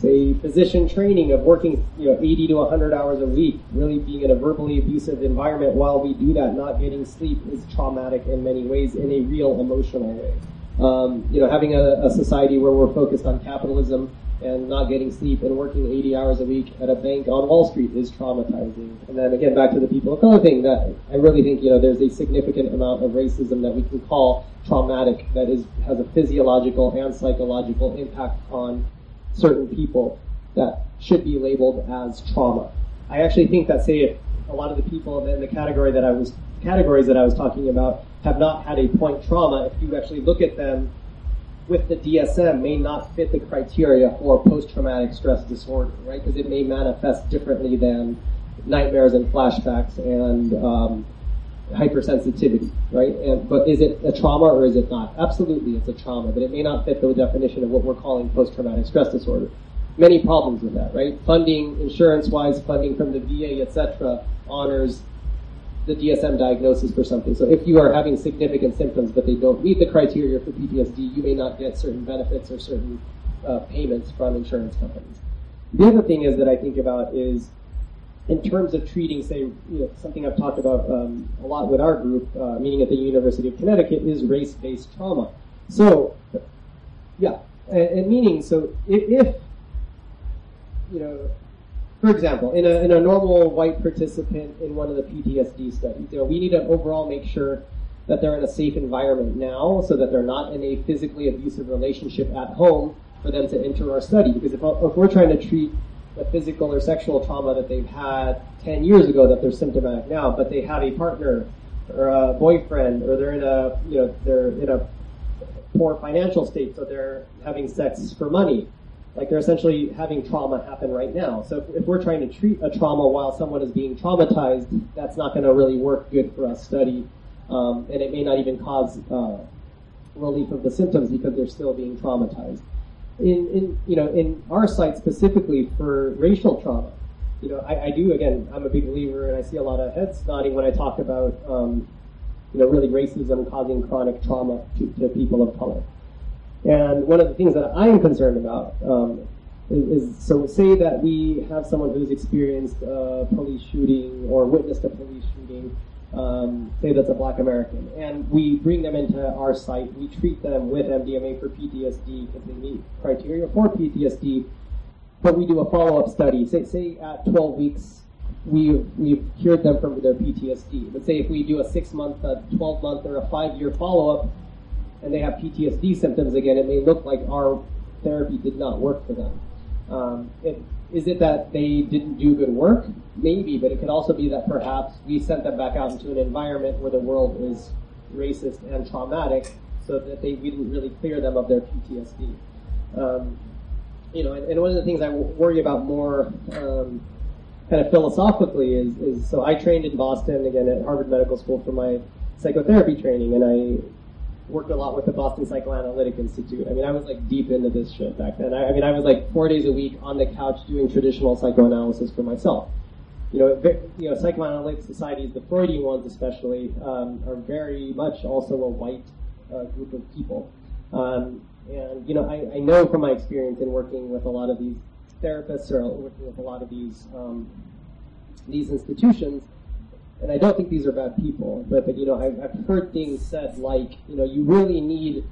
say, physician training of working, you know, 80 to 100 hours a week, really being in a verbally abusive environment while we do that, not getting sleep is traumatic in many ways in a real emotional way. Um, you know, having a, a society where we're focused on capitalism and not getting sleep and working 80 hours a week at a bank on Wall Street is traumatizing. And then again, back to the people of color thing, that I really think, you know, there's a significant amount of racism that we can call traumatic that is, has a physiological and psychological impact on certain people that should be labeled as trauma. I actually think that, say, a lot of the people in the category that I was, categories that I was talking about have not had a point trauma, if you actually look at them with the DSM may not fit the criteria for post-traumatic stress disorder, right? Because it may manifest differently than nightmares and flashbacks and um, hypersensitivity, right? And, but is it a trauma or is it not? Absolutely, it's a trauma, but it may not fit the definition of what we're calling post-traumatic stress disorder. Many problems with that, right? Funding, insurance-wise, funding from the VA, etc., honors the DSM diagnosis for something. So if you are having significant symptoms but they don't meet the criteria for PTSD, you may not get certain benefits or certain uh, payments from insurance companies. The other thing is that I think about is in terms of treating, say, you know, something I've talked about um, a lot with our group, uh, at the University of Connecticut, is race-based trauma. So, yeah, and, and meaning, so if, if you know, for example, in a, in a normal white participant in one of the PTSD studies, you know, we need to overall make sure that they're in a safe environment now so that they're not in a physically abusive relationship at home for them to enter our study. Because if, if we're trying to treat the physical or sexual trauma that they've had 10 years ago that they're symptomatic now, but they have a partner or a boyfriend or they're in a, you know, they're in a poor financial state, so they're having sex for money like they're essentially having trauma happen right now. So if, if we're trying to treat a trauma while someone is being traumatized, that's not going to really work good for us study, um, and it may not even cause uh, relief of the symptoms because they're still being traumatized. In, in you know in our site specifically for racial trauma, you know I, I do again I'm a big believer and I see a lot of heads nodding when I talk about um, you know really racism causing chronic trauma to, to people of color. And one of the things that I am concerned about um, is, is, so say that we have someone who's experienced a police shooting or witnessed a police shooting, um, say that's a black American, and we bring them into our site, we treat them with MDMA for PTSD because they meet criteria for PTSD, but we do a follow-up study. Say, say at 12 weeks, we, we've cured them from their PTSD. But say if we do a six-month, a 12-month, or a five-year follow-up, and they have PTSD symptoms again, it may look like our therapy did not work for them. Um, it, is it that they didn't do good work? Maybe, but it could also be that perhaps we sent them back out into an environment where the world is racist and traumatic, so that they we didn't really clear them of their PTSD. Um, you know, and, and, one of the things I worry about more, um, kind of philosophically, is, is so I trained in Boston again at Harvard Medical School for my psychotherapy training, and I worked a lot with the Boston Psychoanalytic Institute. I mean, I was like deep into this shit back then. I, I mean, I was like four days a week on the couch doing traditional psychoanalysis for myself. You know, you know, psychoanalytic societies, the Freudian ones especially, um, are very much also a white uh, group of people. Um, and you know, I, I know from my experience in working with a lot of these therapists or working with a lot of these um, these institutions and I don't think these are bad people, but, but you know, I've, I've heard things said like, you know, you really need,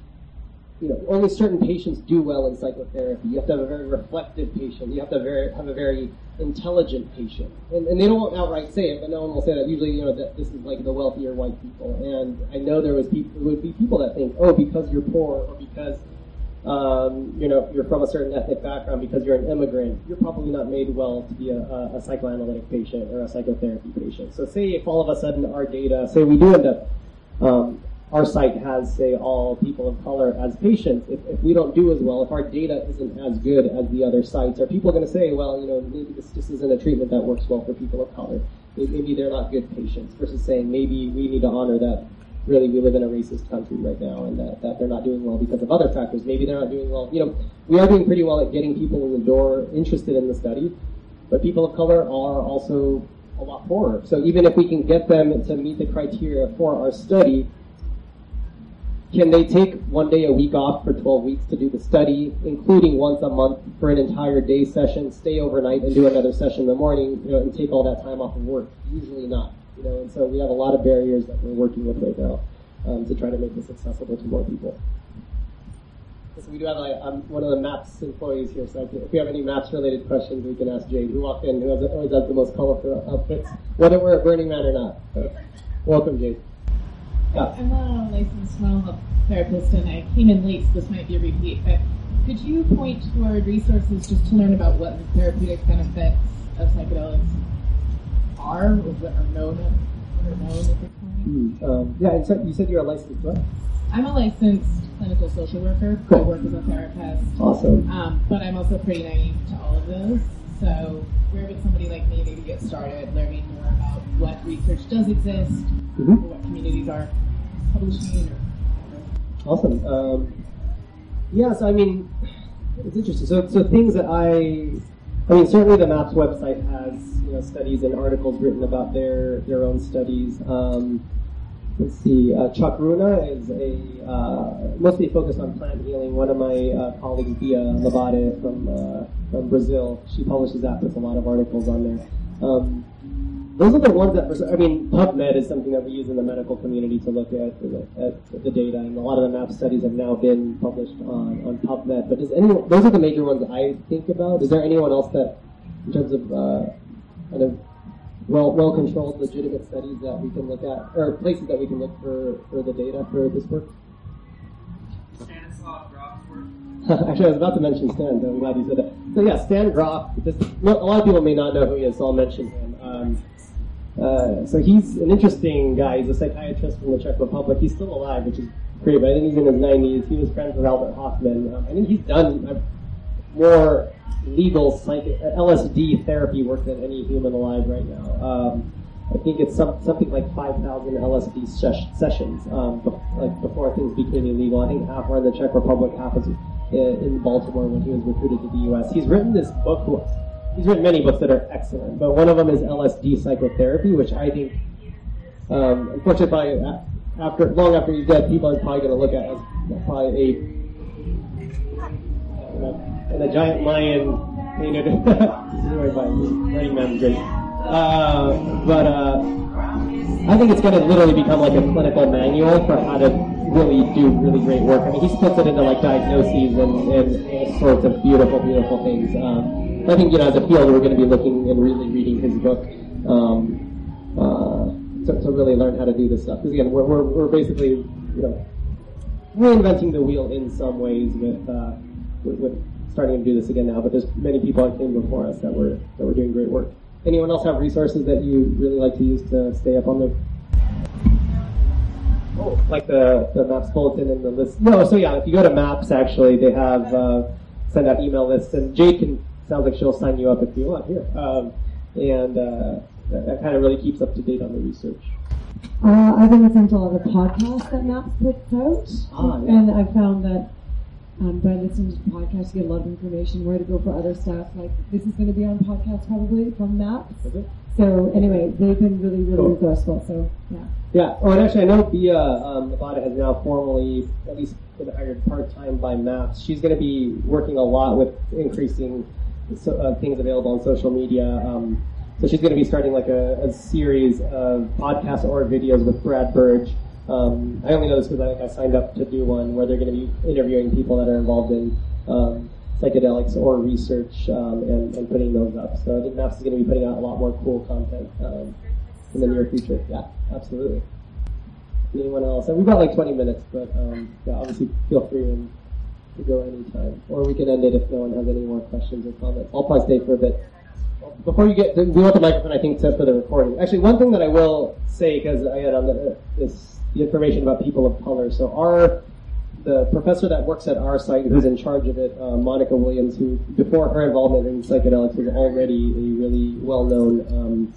you know, only certain patients do well in psychotherapy. You have to have a very reflective patient. You have to very, have a very intelligent patient. And, and they don't outright say it, but no one will say that. Usually, you know, that this is like the wealthier white people. And I know there was people, would be people that think, oh, because you're poor or because um, you know, you're from a certain ethnic background because you're an immigrant, you're probably not made well to be a, a, psychoanalytic patient or a psychotherapy patient. So say if all of a sudden our data, say we do end up um, our site has, say, all people of color as patients, if, if we don't do as well, if our data isn't as good as the other sites, are people going to say, well, you know, maybe this just isn't a treatment that works well for people of color? Maybe they're not good patients, versus saying maybe we need to honor that really we live in a racist country right now and that, that they're not doing well because of other factors. Maybe they're not doing well. You know, we are doing pretty well at getting people in the door interested in the study, but people of color are also a lot poorer. So even if we can get them to meet the criteria for our study, can they take one day a week off for 12 weeks to do the study, including once a month for an entire day session, stay overnight and do another session in the morning, you know, and take all that time off of work? Usually not. You know, and so we have a lot of barriers that we're working with right now um, to try to make this accessible to more people. So we do have like, I'm one of the MAPS employees here, so if we have any MAPS related questions, we can ask Jade, who walked in, who has, always has the most colorful outfits, whether we're at Burning Man or not. So, welcome, Jade. Yeah. I'm a licensed mental health therapist and I came in late, so this might be a repeat, but could you point toward resources just to learn about what the therapeutic benefits of psychedelics are, or what are known, what are known at this point? Hmm, Um, yeah, you said you're a licensed what? I'm a licensed clinical social worker. I work as a therapist, Awesome. um, but I'm also pretty naive to all of those. So where would somebody like me maybe get started learning more about what research does exist, Mhm. or what communities are publishing, or Awesome. Um, yeah, so I mean, it's interesting. So, so things that I, I mean, certainly the MAPS website has you know studies and articles written about their their own studies. Um, let's see, uh, Chacruna is a uh, mostly focused on plant healing. One of my uh, colleagues, Bia Labate from uh, from Brazil, she publishes that with a lot of articles on there. Um, those are the ones that, I mean, PubMed is something that we use in the medical community to look at, at the data, and a lot of the MAP studies have now been published on, on PubMed. But does anyone, those are the major ones I think about. Is there anyone else that, in terms of uh, kind of well well controlled, legitimate studies that we can look at, or places that we can look for, for the data for this work? Stanislav Grof's work. Actually, I was about to mention Stan, so I'm glad you said that. So yeah, Stan Grof. This, a lot of people may not know who he is, so I'll mention him. Um, uh, so he's an interesting guy. He's a psychiatrist from the Czech Republic. He's still alive, which is great. But I think he's in his 90s. He was friends with Albert Hofmann. Um, I think he's done uh, more legal uh, LSD therapy work than any human alive right now. Um, I think it's some, something like 5,000 LSD ses- sessions um, be- like before things became illegal. I think half were in the Czech Republic, half was uh, in Baltimore when he was recruited to the U.S. He's written this book. He's written many books that are excellent, but one of them is LSD psychotherapy, which I think, um, unfortunately, after long after he's dead, people are probably going to look at as probably a uh, and a giant lion painted. this fun. Running Man great. Uh, but uh, I think it's going to literally become like a clinical manual for how to really do really great work. I mean, he splits it into like diagnoses and, and all sorts of beautiful, beautiful things. Um, I think you know, as a field, we're going to be looking and really reading his book. Um, uh, to, to really learn how to do this stuff. Because again, we're, we're, we're basically, you know, reinventing the wheel in some ways with, uh, with, with starting to do this again now. But there's many people that came before us that were that were doing great work. Anyone else have resources that you really like to use to stay up on the? Oh, like the the Maps bulletin and the list. No, so yeah, if you go to Maps, actually, they have uh, send out email lists, and Jade can sounds like she'll sign you up if you want here. Um, and uh, that, that kind of really keeps up to date on the research. Uh, I've been listening to a lot of the podcasts that MAPS puts out, Ah, yeah. and I've found that um, by listening to podcasts, you get a lot of information where to go for other stuff. Like this is going to be on podcast probably from MAPS. It? So anyway, they've been really, really Cool. resourceful. So yeah. Yeah. Oh, and actually, I know Bia um, Nevada has now formally, at least been hired part time by Maps. She's going to be working a lot with increasing so, uh, things available on social media. Um, so she's going to be starting like a, a series of podcasts or videos with Brad Burge. Um, I only know this because I think I signed up to do one where they're going to be interviewing people that are involved in um, psychedelics or research um, and, and putting those up. So I think Maps is going to be putting out a lot more cool content um, in the near future. Yeah, absolutely. Anyone else? And we've got like 20 minutes, but um, yeah, obviously feel free and to go anytime. Or we can end it if no one has any more questions or comments. I'll probably stay for a bit. Before you get, we want the microphone, I think, to, for the recording. Actually, one thing that I will say, because I had on the, this the information about people of color. So our the professor that works at our site, who's in charge of it, uh, Monica Williams, who before her involvement in psychedelics was already a really well-known um,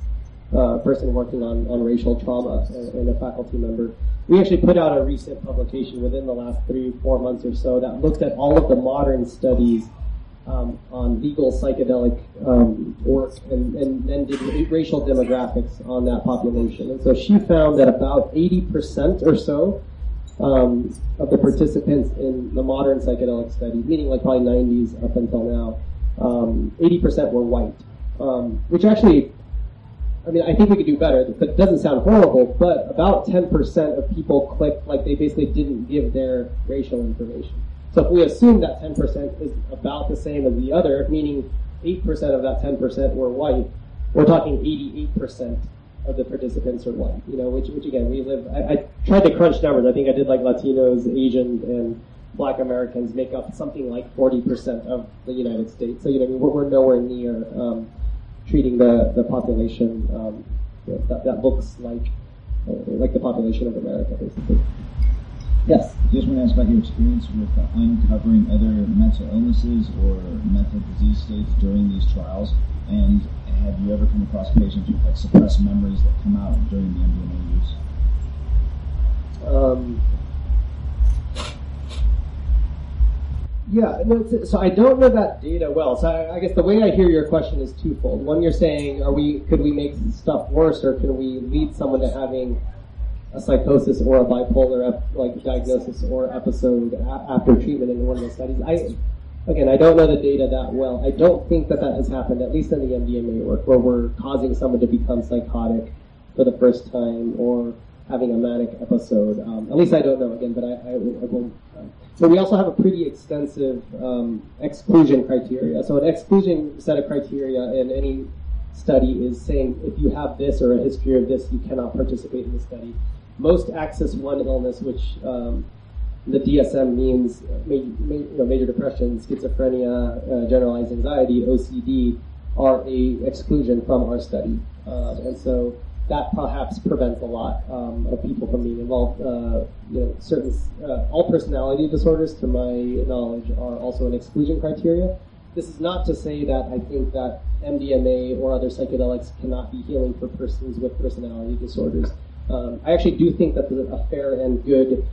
uh, person working on, on racial trauma and, and, a faculty member. We actually put out a recent publication within the last three, four months or so that looked at all of the modern studies um, on legal psychedelic um, work and, and then did racial demographics on that population. And so she found that about 80% or so um, of the participants in the modern psychedelic studies, meaning like probably 90s up until now, 80% um, were white. Um, which actually, I mean, I think we could do better, it doesn't sound horrible, but about 10% of people clicked like they basically didn't give their racial information. So if we assume that 10% is about the same as the other, meaning 8% of that 10% were white, we're talking 88% of the participants are white. You know, which, which again, we live. I, I tried to crunch numbers. I think I did like Latinos, Asians, and Black Americans make up something like 40% of the United States. So you know, we're, we're nowhere near um, treating the the population um, that, that looks like uh, like the population of America, basically. Yes. I just want to ask about your experience with uh, uncovering other mental illnesses or mental disease states during these trials, and have you ever come across patients with like suppressed memories that come out during the MDMA use? Um, yeah, so I don't know that data well. So I, I, guess the way I hear your question is twofold. One, you're saying, are we could we make stuff worse, or can we lead someone to having a psychosis or a bipolar ep- like diagnosis or episode a- after treatment in one of the studies? I again, I don't know the data that well. I don't think that that has happened, at least in the MDMA work, where we're causing someone to become psychotic for the first time or having a manic episode. Um, at least I don't know again, but I, I, I won't. Um, so we also have a pretty extensive um, exclusion criteria. So an exclusion set of criteria in any study is saying if you have this or a history of this, you cannot participate in the study. Most Axis One illness, which um, the DSM means major, you know, major depression, schizophrenia, uh, generalized anxiety, OCD, are a exclusion from our study, uh, and so that perhaps prevents a lot um, of people from being involved. Uh, you know, certain uh, all personality disorders, to my knowledge, are also an exclusion criteria. This is not to say that I think that MDMA or other psychedelics cannot be healing for persons with personality disorders. Um, I actually do think that there's a fair and good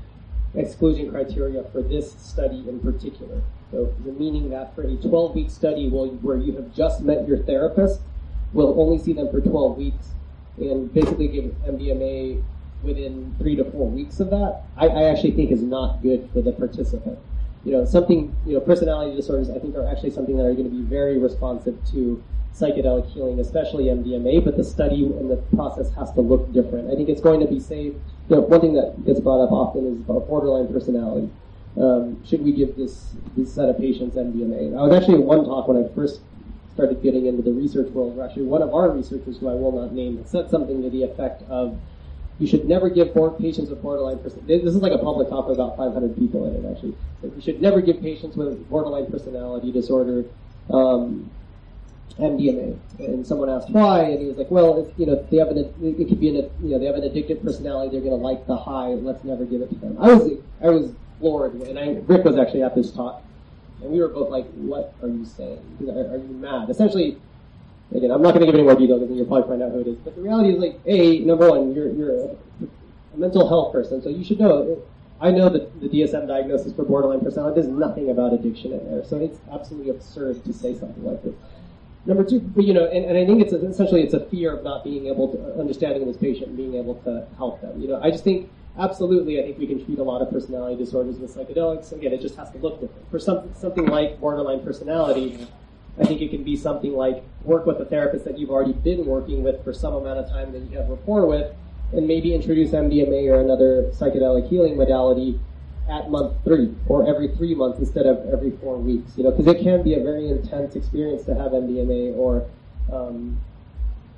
exclusion criteria for this study in particular. So, the meaning that for a 12 week study where you have just met your therapist, we'll only see them for 12 weeks and basically give MDMA within three to four weeks of that, I, I actually think is not good for the participant. You know, something, you know, personality disorders I think are actually something that are going to be very responsive to psychedelic healing, especially MDMA, but the study and the process has to look different. I think it's going to be safe. You know, one thing that gets brought up often is about borderline personality. Um, should we give this, this set of patients MDMA? I was actually in one talk when I first started getting into the research world, where actually one of our researchers, who I will not name, said something to the effect of, you should never give patients with borderline personality. This is like a public talk with about 500 people in it, actually. So you should never give patients with borderline personality disorder um, MDMA. And someone asked why, and he was like, well, if, you know, they have an, it could be an, you know, they have an addictive personality, they're going to like the high, let's never give it to them. I was, I was floored, and I, Rick was actually at this talk, and we were both like, what are you saying? Are, are you mad? Essentially, again, I'm not going to give any more details, because you'll probably find out who it is, but the reality is like, A, number one, you're, you're a, mental health person, so you should know, I know that the DSM diagnosis for borderline personality, there's nothing about addiction in there, so it's absolutely absurd to say something like this. Number two, but, you know, and, and I think it's a, essentially it's a fear of not being able to understanding this patient and being able to help them. You know, I just think absolutely, I think we can treat a lot of personality disorders with psychedelics. Again, it just has to look different. For some, something like borderline personality, I think it can be something like work with a therapist that you've already been working with for some amount of time that you have rapport with, and maybe introduce MDMA or another psychedelic healing modality at month three or every three months instead of every four weeks. You know, because it can be a very intense experience to have MDMA or um,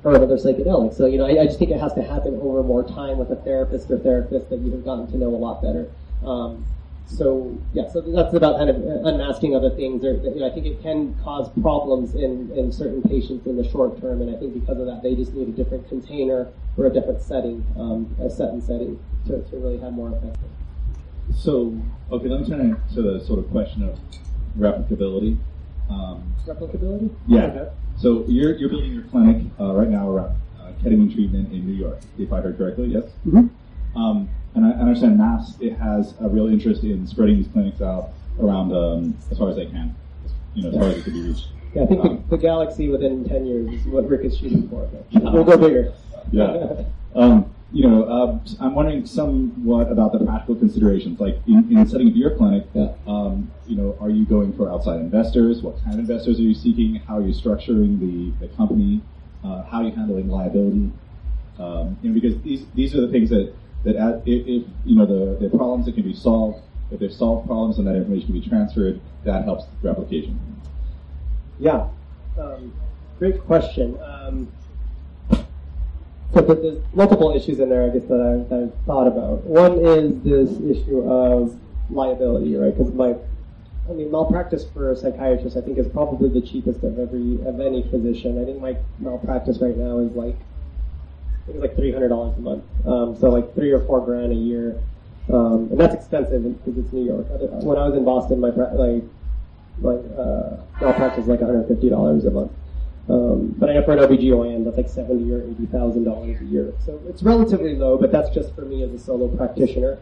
or another psychedelic. So you know, I, I, just think it has to happen over more time with a therapist or therapist that you have gotten to know a lot better. Um, so yeah, so that's about kind of unmasking other things. Or, you know, I think it can cause problems in, in certain patients in the short term, and I think because of that, they just need a different container or a different setting, um, a set and setting to, to really have more effect. So, okay, let me turn to the sort of question of replicability. Um, Replicability? Yeah. Okay. So you're, you're building your clinic uh, right now around uh, ketamine treatment in New York, if I heard correctly, yes? Mhm. Um, and I understand MAPS, it has a real interest in spreading these clinics out around um, as far as they can, you know, as far as it can be reached. Yeah, I think Um, the, the galaxy within 10 years is what Rick is shooting for. We'll go bigger. Yeah. Um, you know, uh, I'm wondering somewhat about the practical considerations. Like in, in setting up your clinic, Yeah. um, you know, are you going for outside investors? What kind of investors are you seeking? How are you structuring the, the company? Uh, how are you handling liability? Um, you know, because these these are the things that that if, if you know the, the problems that can be solved, if they're solved problems and that information can be transferred, that helps replication. Yeah, um, great question. Um, so th- there's multiple issues in there, I guess, that, I, that I've thought about. One is this issue of liability, right? Because my, I mean, malpractice for a psychiatrist, I think, is probably the cheapest of every of any physician. I think my malpractice right now is like, I think it's like three hundred dollars a month. Um, so like three or four grand a year, um, and that's expensive because it's New York. When I was in Boston, my like like uh, malpractice is like $150 a month. Um, but I know for an OBGYN, that's like seventy or eighty thousand dollars a year. So it's relatively low, but that's just for me as a solo practitioner.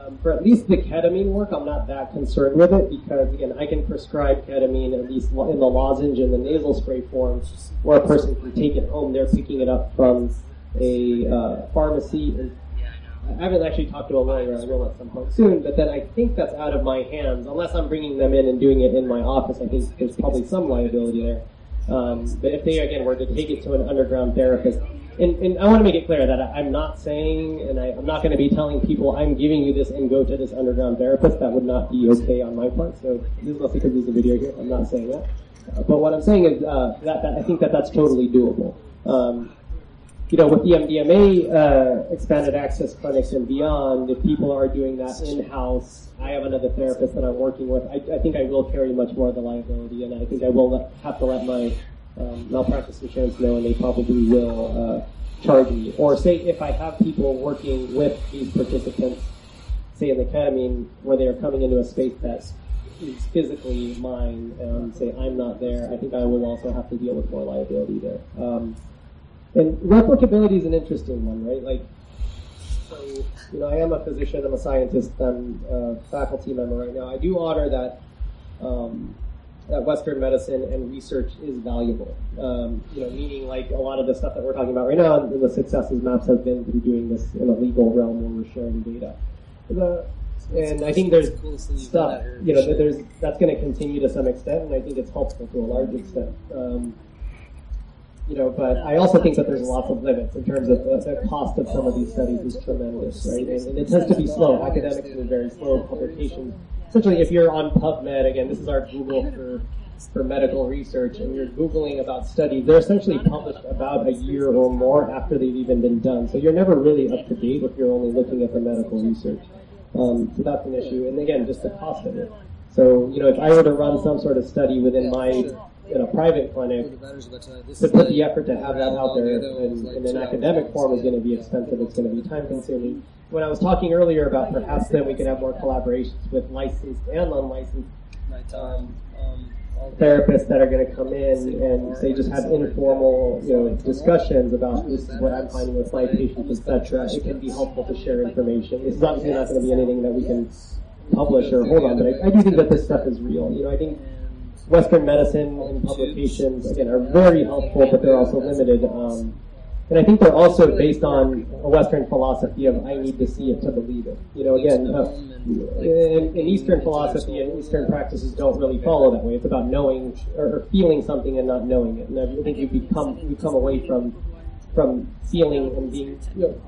Um, for at least the ketamine work, I'm not that concerned with it because again, I can prescribe ketamine at least in the lozenge and the nasal spray form, where a person can take it home. They're picking it up from a uh, pharmacy. And I haven't actually talked to a lawyer. I will at some point soon, but then I think that's out of my hands unless I'm bringing them in and doing it in my office. I think there's probably some liability there. Um, but if they again were to take it to an underground therapist, and, and I want to make it clear that I, I'm not saying, and I, I'm not going to be telling people I'm giving you this and go to this underground therapist. That would not be okay on my part. So this is not because there's a video here. I'm not saying that. Uh, but what I'm saying is uh, that, that I think that that's totally doable. Um, you know, with the MDMA uh, expanded access clinics and beyond, if people are doing that in-house, I have another therapist that I'm working with. I, I think I will carry much more of the liability, and I think I will let, have to let my um, malpractice insurance know, and they probably will uh, charge me. Or say if I have people working with these participants, say in the ketamine, where they are coming into a space that is physically mine, and say I'm not there, I think I will also have to deal with more liability there. Um, and replicability is an interesting one, right? Like, so, you know, I am a physician, I'm a scientist, I'm a faculty member right now. I do honor that, um, that Western medicine and research is valuable. Um, you know, meaning like a lot of the stuff that we're talking about right now, and the successes MAPS has been through doing this in a legal realm where we're sharing data. The, and I think there's cool stuff, you know, there's that's going to continue to some extent, and I think it's helpful to a large extent. Um, you know, but I also think that there's lots of limits in terms of the, cost of some of these studies is tremendous, right? And, and it tends to be slow. Academics are very slow publications. Essentially, if you're on PubMed, again, this is our Google for for medical research, and you're googling about studies, they're essentially published about a year or more after they've even been done. So you're never really up to date if you're only looking at the medical research. Um, so that's an issue. And again, just the cost of it. So you know, if I were to run some sort of study within my in a private clinic, to put the effort to have that out there in, in an academic form is going to be expensive. It's going to be time consuming. When I was talking earlier about perhaps then we could have more collaborations with licensed and unlicensed um, therapists that are going to come in and say just have informal, you know, discussions about this is what I'm finding with my patients, etc. It can be helpful to share information. It's is obviously not going to be anything that we can publish or hold on, but I, I do think that this stuff is real. You know, I think Western medicine and publications again are very helpful, but they're also limited. Um, and I think they're also based on a Western philosophy of I need to see it to believe it. You know, again, uh, in, in Eastern philosophy and Eastern practices don't really follow that way. It's about knowing or, feeling something and not knowing it. And I think you become you come away from from feeling and being you know,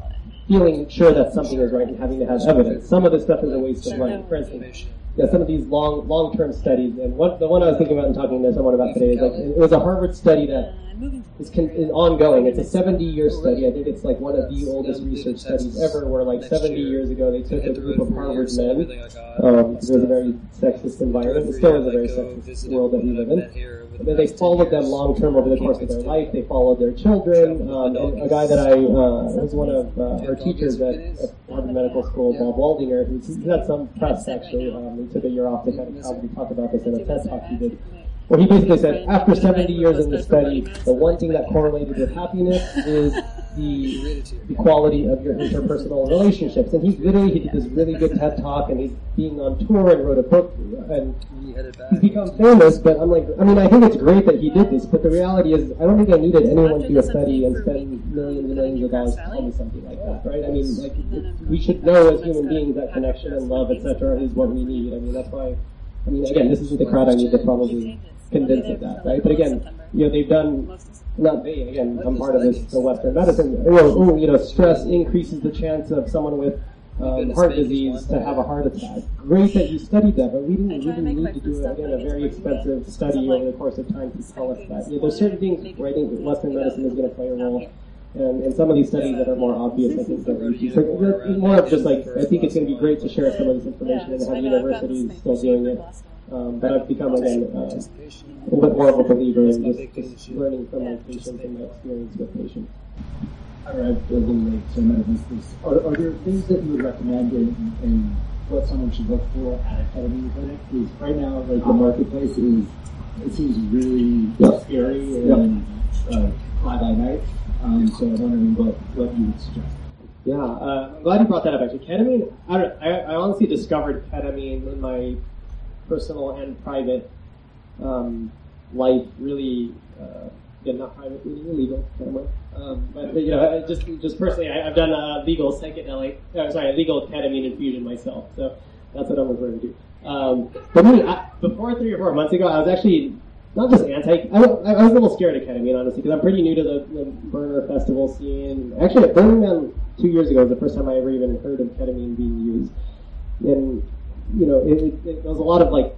feeling sure that something is right and having to have evidence. Some of this stuff is a waste of money. For instance, yeah, some of these long long term studies. And what the one I was thinking about and talking to someone about today is like it was a Harvard study that is, con- is ongoing. It's a 70 year study. I think it's like one of the oldest research studies ever. Where like 70 years ago they took a group of Harvard men. Um, it was a very sexist environment. It still is a very sexist world that we live in. They followed them long term over the course of their life. They followed their children. Um, a guy that I uh, was one of uh, our teachers at, Harvard Medical School, Bob Waldinger, who's had some press actually. Um, he took a year off to kind of probably talk about this in a TED talk he did. Where he basically said, after 70 years in the study, the one thing that correlated with happiness is the, the quality of your interpersonal relationships. And he's literally, he did this really good TED talk, and he's being on tour and wrote a book, and he's become famous. But I'm like, I mean, I think it's great that he did this, but the reality is, I don't think I needed anyone to do a study and spend millions and millions of dollars to tell me something like that, right? I mean, like, we should know as human beings that connection and love, etc., is what we need. I mean, that's why. I mean, again, this isn't the crowd I need to probably convince of that, right? But again, you know, they've done, not they, again, I'm part of this, the Western medicine, oh, you know, stress increases the chance of someone with um, heart disease to have a heart attack. Great that you studied that, but we didn't, we didn't need to do, again, a very expensive study over the course of time to tell us that. You know, there's certain things where I think Western medicine is going to play a role. And, and some of these studies that are more obvious, I think that we should. So more of just like, I think it's going to be great to share some of this information and have universities still doing it. Um, but I've become again uh, a little bit more of a believer in just, just learning from my patients and my experience with patients. I arrived a little late, so none of this. Are, are there things that you would recommend in, in what someone should look for at a ketamine clinic? Because right now, like the marketplace is, it seems really Yeah. scary and uh, fly by night. Um, so I'm wondering what, what you would suggest. Yeah, uh, I'm glad you brought that up. Actually, ketamine. I, don't, I, I honestly discovered ketamine in my personal and private um, life. Really, uh, not private, illegal kind of way. Um, but, you know, just just personally, I, I've done a legal psychedelic, uh, sorry, a legal ketamine infusion myself. So that's what I'm referring to. Um, but I, before three or four months ago, I was actually not just anti. I, I I was a little scared of ketamine, honestly, because I'm pretty new to the, the burner festival scene. Actually, at Burning Man two years ago was the first time I ever even heard of ketamine being used. And you know, it, it, it, there was a lot of like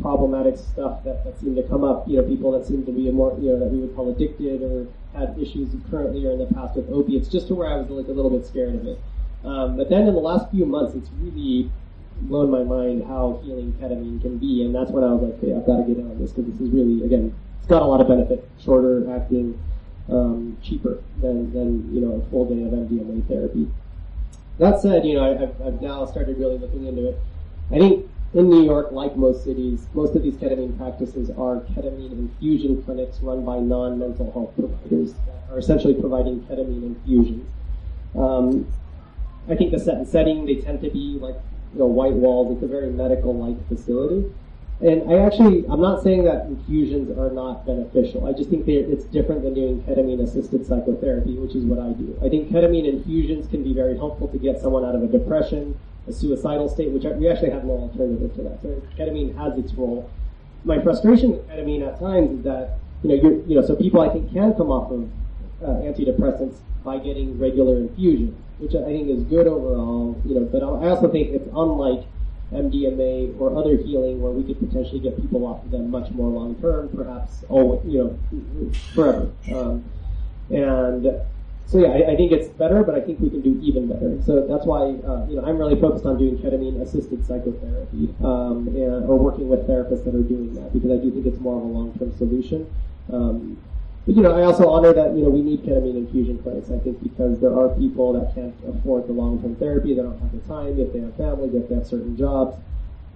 problematic stuff that, that seemed to come up. You know, people that seemed to be more, you know, that we would call addicted or had issues currently or in the past with opiates, just to where I was like a little bit scared of it. Um, but then in the last few months, it's really blown my mind how healing ketamine can be, and that's when I was like, okay, I've got to get in on this because this is really, again, it's got a lot of benefit, shorter acting, um, cheaper than, than you know a full day of MDMA therapy. That said, you know, I, I've, I've now started really looking into it. I think in New York, like most cities, most of these ketamine practices are ketamine infusion clinics run by non-mental health providers that are essentially providing ketamine infusions. Um, I think the set and setting they tend to be like you know white walls. It's a very medical-like facility. And I actually, I'm not saying that infusions are not beneficial. I just think they're, it's different than doing ketamine-assisted psychotherapy, which is what I do. I think ketamine infusions can be very helpful to get someone out of a depression, a suicidal state, which we actually have no alternative to that. So ketamine has its role. My frustration with ketamine at times is that you know you're, you know so people I think can come off of uh, antidepressants by getting regular infusions, which I think is good overall. You know, but I also think it's unlike MDMA or other healing where we could potentially get people off of them much more long term, perhaps always, you know, forever. Um, and so yeah, I, I think it's better, but I think we can do even better. So that's why uh, you know I'm really focused on doing ketamine-assisted psychotherapy um, and, or working with therapists that are doing that because I do think it's more of a long-term solution. Um, but you know, I also honor that you know we need ketamine infusion clinics. I think because there are people that can't afford the long-term therapy, they don't have the time, if they have families, if they have certain jobs,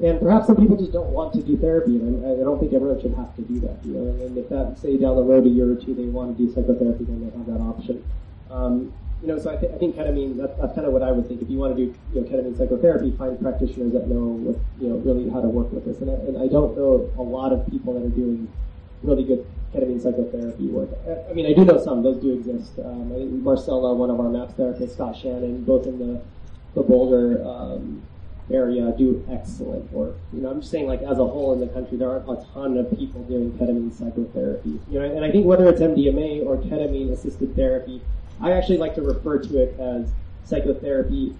and perhaps some people just don't want to do therapy. And I, I don't think everyone should have to do that. You know, and if that say down the road a year or two they want to do psychotherapy, then they have that option. Um, you know, so I, th- I think ketamine, that, that's kind of what I would think. If you want to do you know, ketamine psychotherapy, find practitioners that know, what, you know, really how to work with this. And I, and I don't know a lot of people that are doing really good ketamine psychotherapy work. I, I mean, I do know some; those do exist. Um, I think Marcella, one of our MAPS therapists, Scott Shannon, both in the the Boulder um, area, do excellent work. You know, I'm just saying, like as a whole in the country, there aren't a ton of people doing ketamine psychotherapy. You know, and I think whether it's MDMA or ketamine assisted therapy, I actually like to refer to it as psychotherapy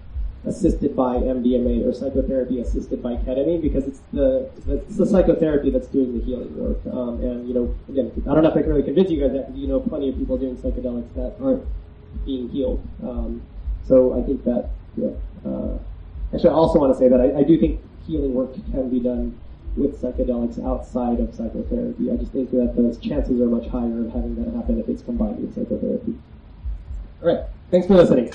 assisted by MDMA or psychotherapy assisted by ketamine because it's the it's the psychotherapy that's doing the healing work. Um, and you know, again, I don't know if I can really convince you guys that because you know plenty of people doing psychedelics that aren't being healed. Um, so I think that yeah. Uh, actually, I also want to say that I, I do think healing work can be done with psychedelics outside of psychotherapy. I just think that those chances are much higher of having that happen if it's combined with psychotherapy. All right. Thanks for listening.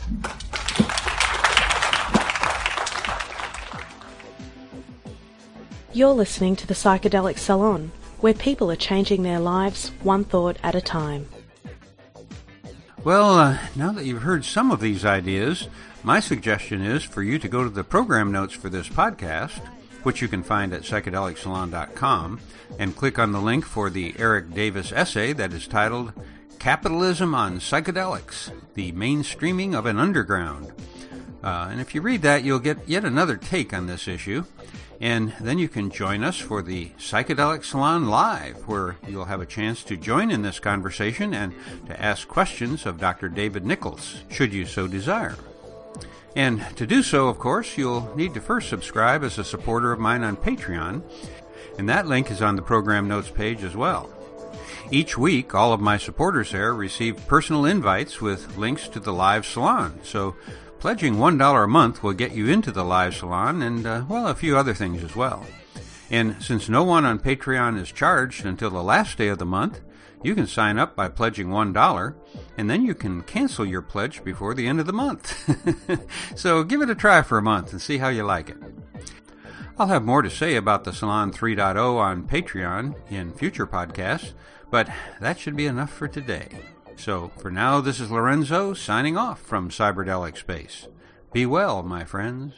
You're listening to the Psychedelic Salon, where people are changing their lives one thought at a time. Well, uh, now that you've heard some of these ideas, my suggestion is for you to go to the program notes for this podcast, which you can find at psychedelicsalon.com, and click on the link for the Erik Davis essay that is titled Capitalism on Psychedelics The Mainstreaming of an Underground. Uh, and if you read that, you'll get yet another take on this issue. And then you can join us for the Psychedelic Salon Live, where you'll have a chance to join in this conversation and to ask questions of Dr. David Nichols, should you so desire. And to do so, of course, you'll need to first subscribe as a supporter of mine on Patreon, and that link is on the program notes page as well. Each week, all of my supporters there receive personal invites with links to the live salon, so Pledging $1 a month will get you into the live salon and, uh, well, a few other things as well. And since no one on Patreon is charged until the last day of the month, you can sign up by pledging $1 and then you can cancel your pledge before the end of the month. so give it a try for a month and see how you like it. I'll have more to say about the Salon 3.0 on Patreon in future podcasts, but that should be enough for today. So for now, this is Lorenzo signing off from Cyberdelic Space. Be well, my friends.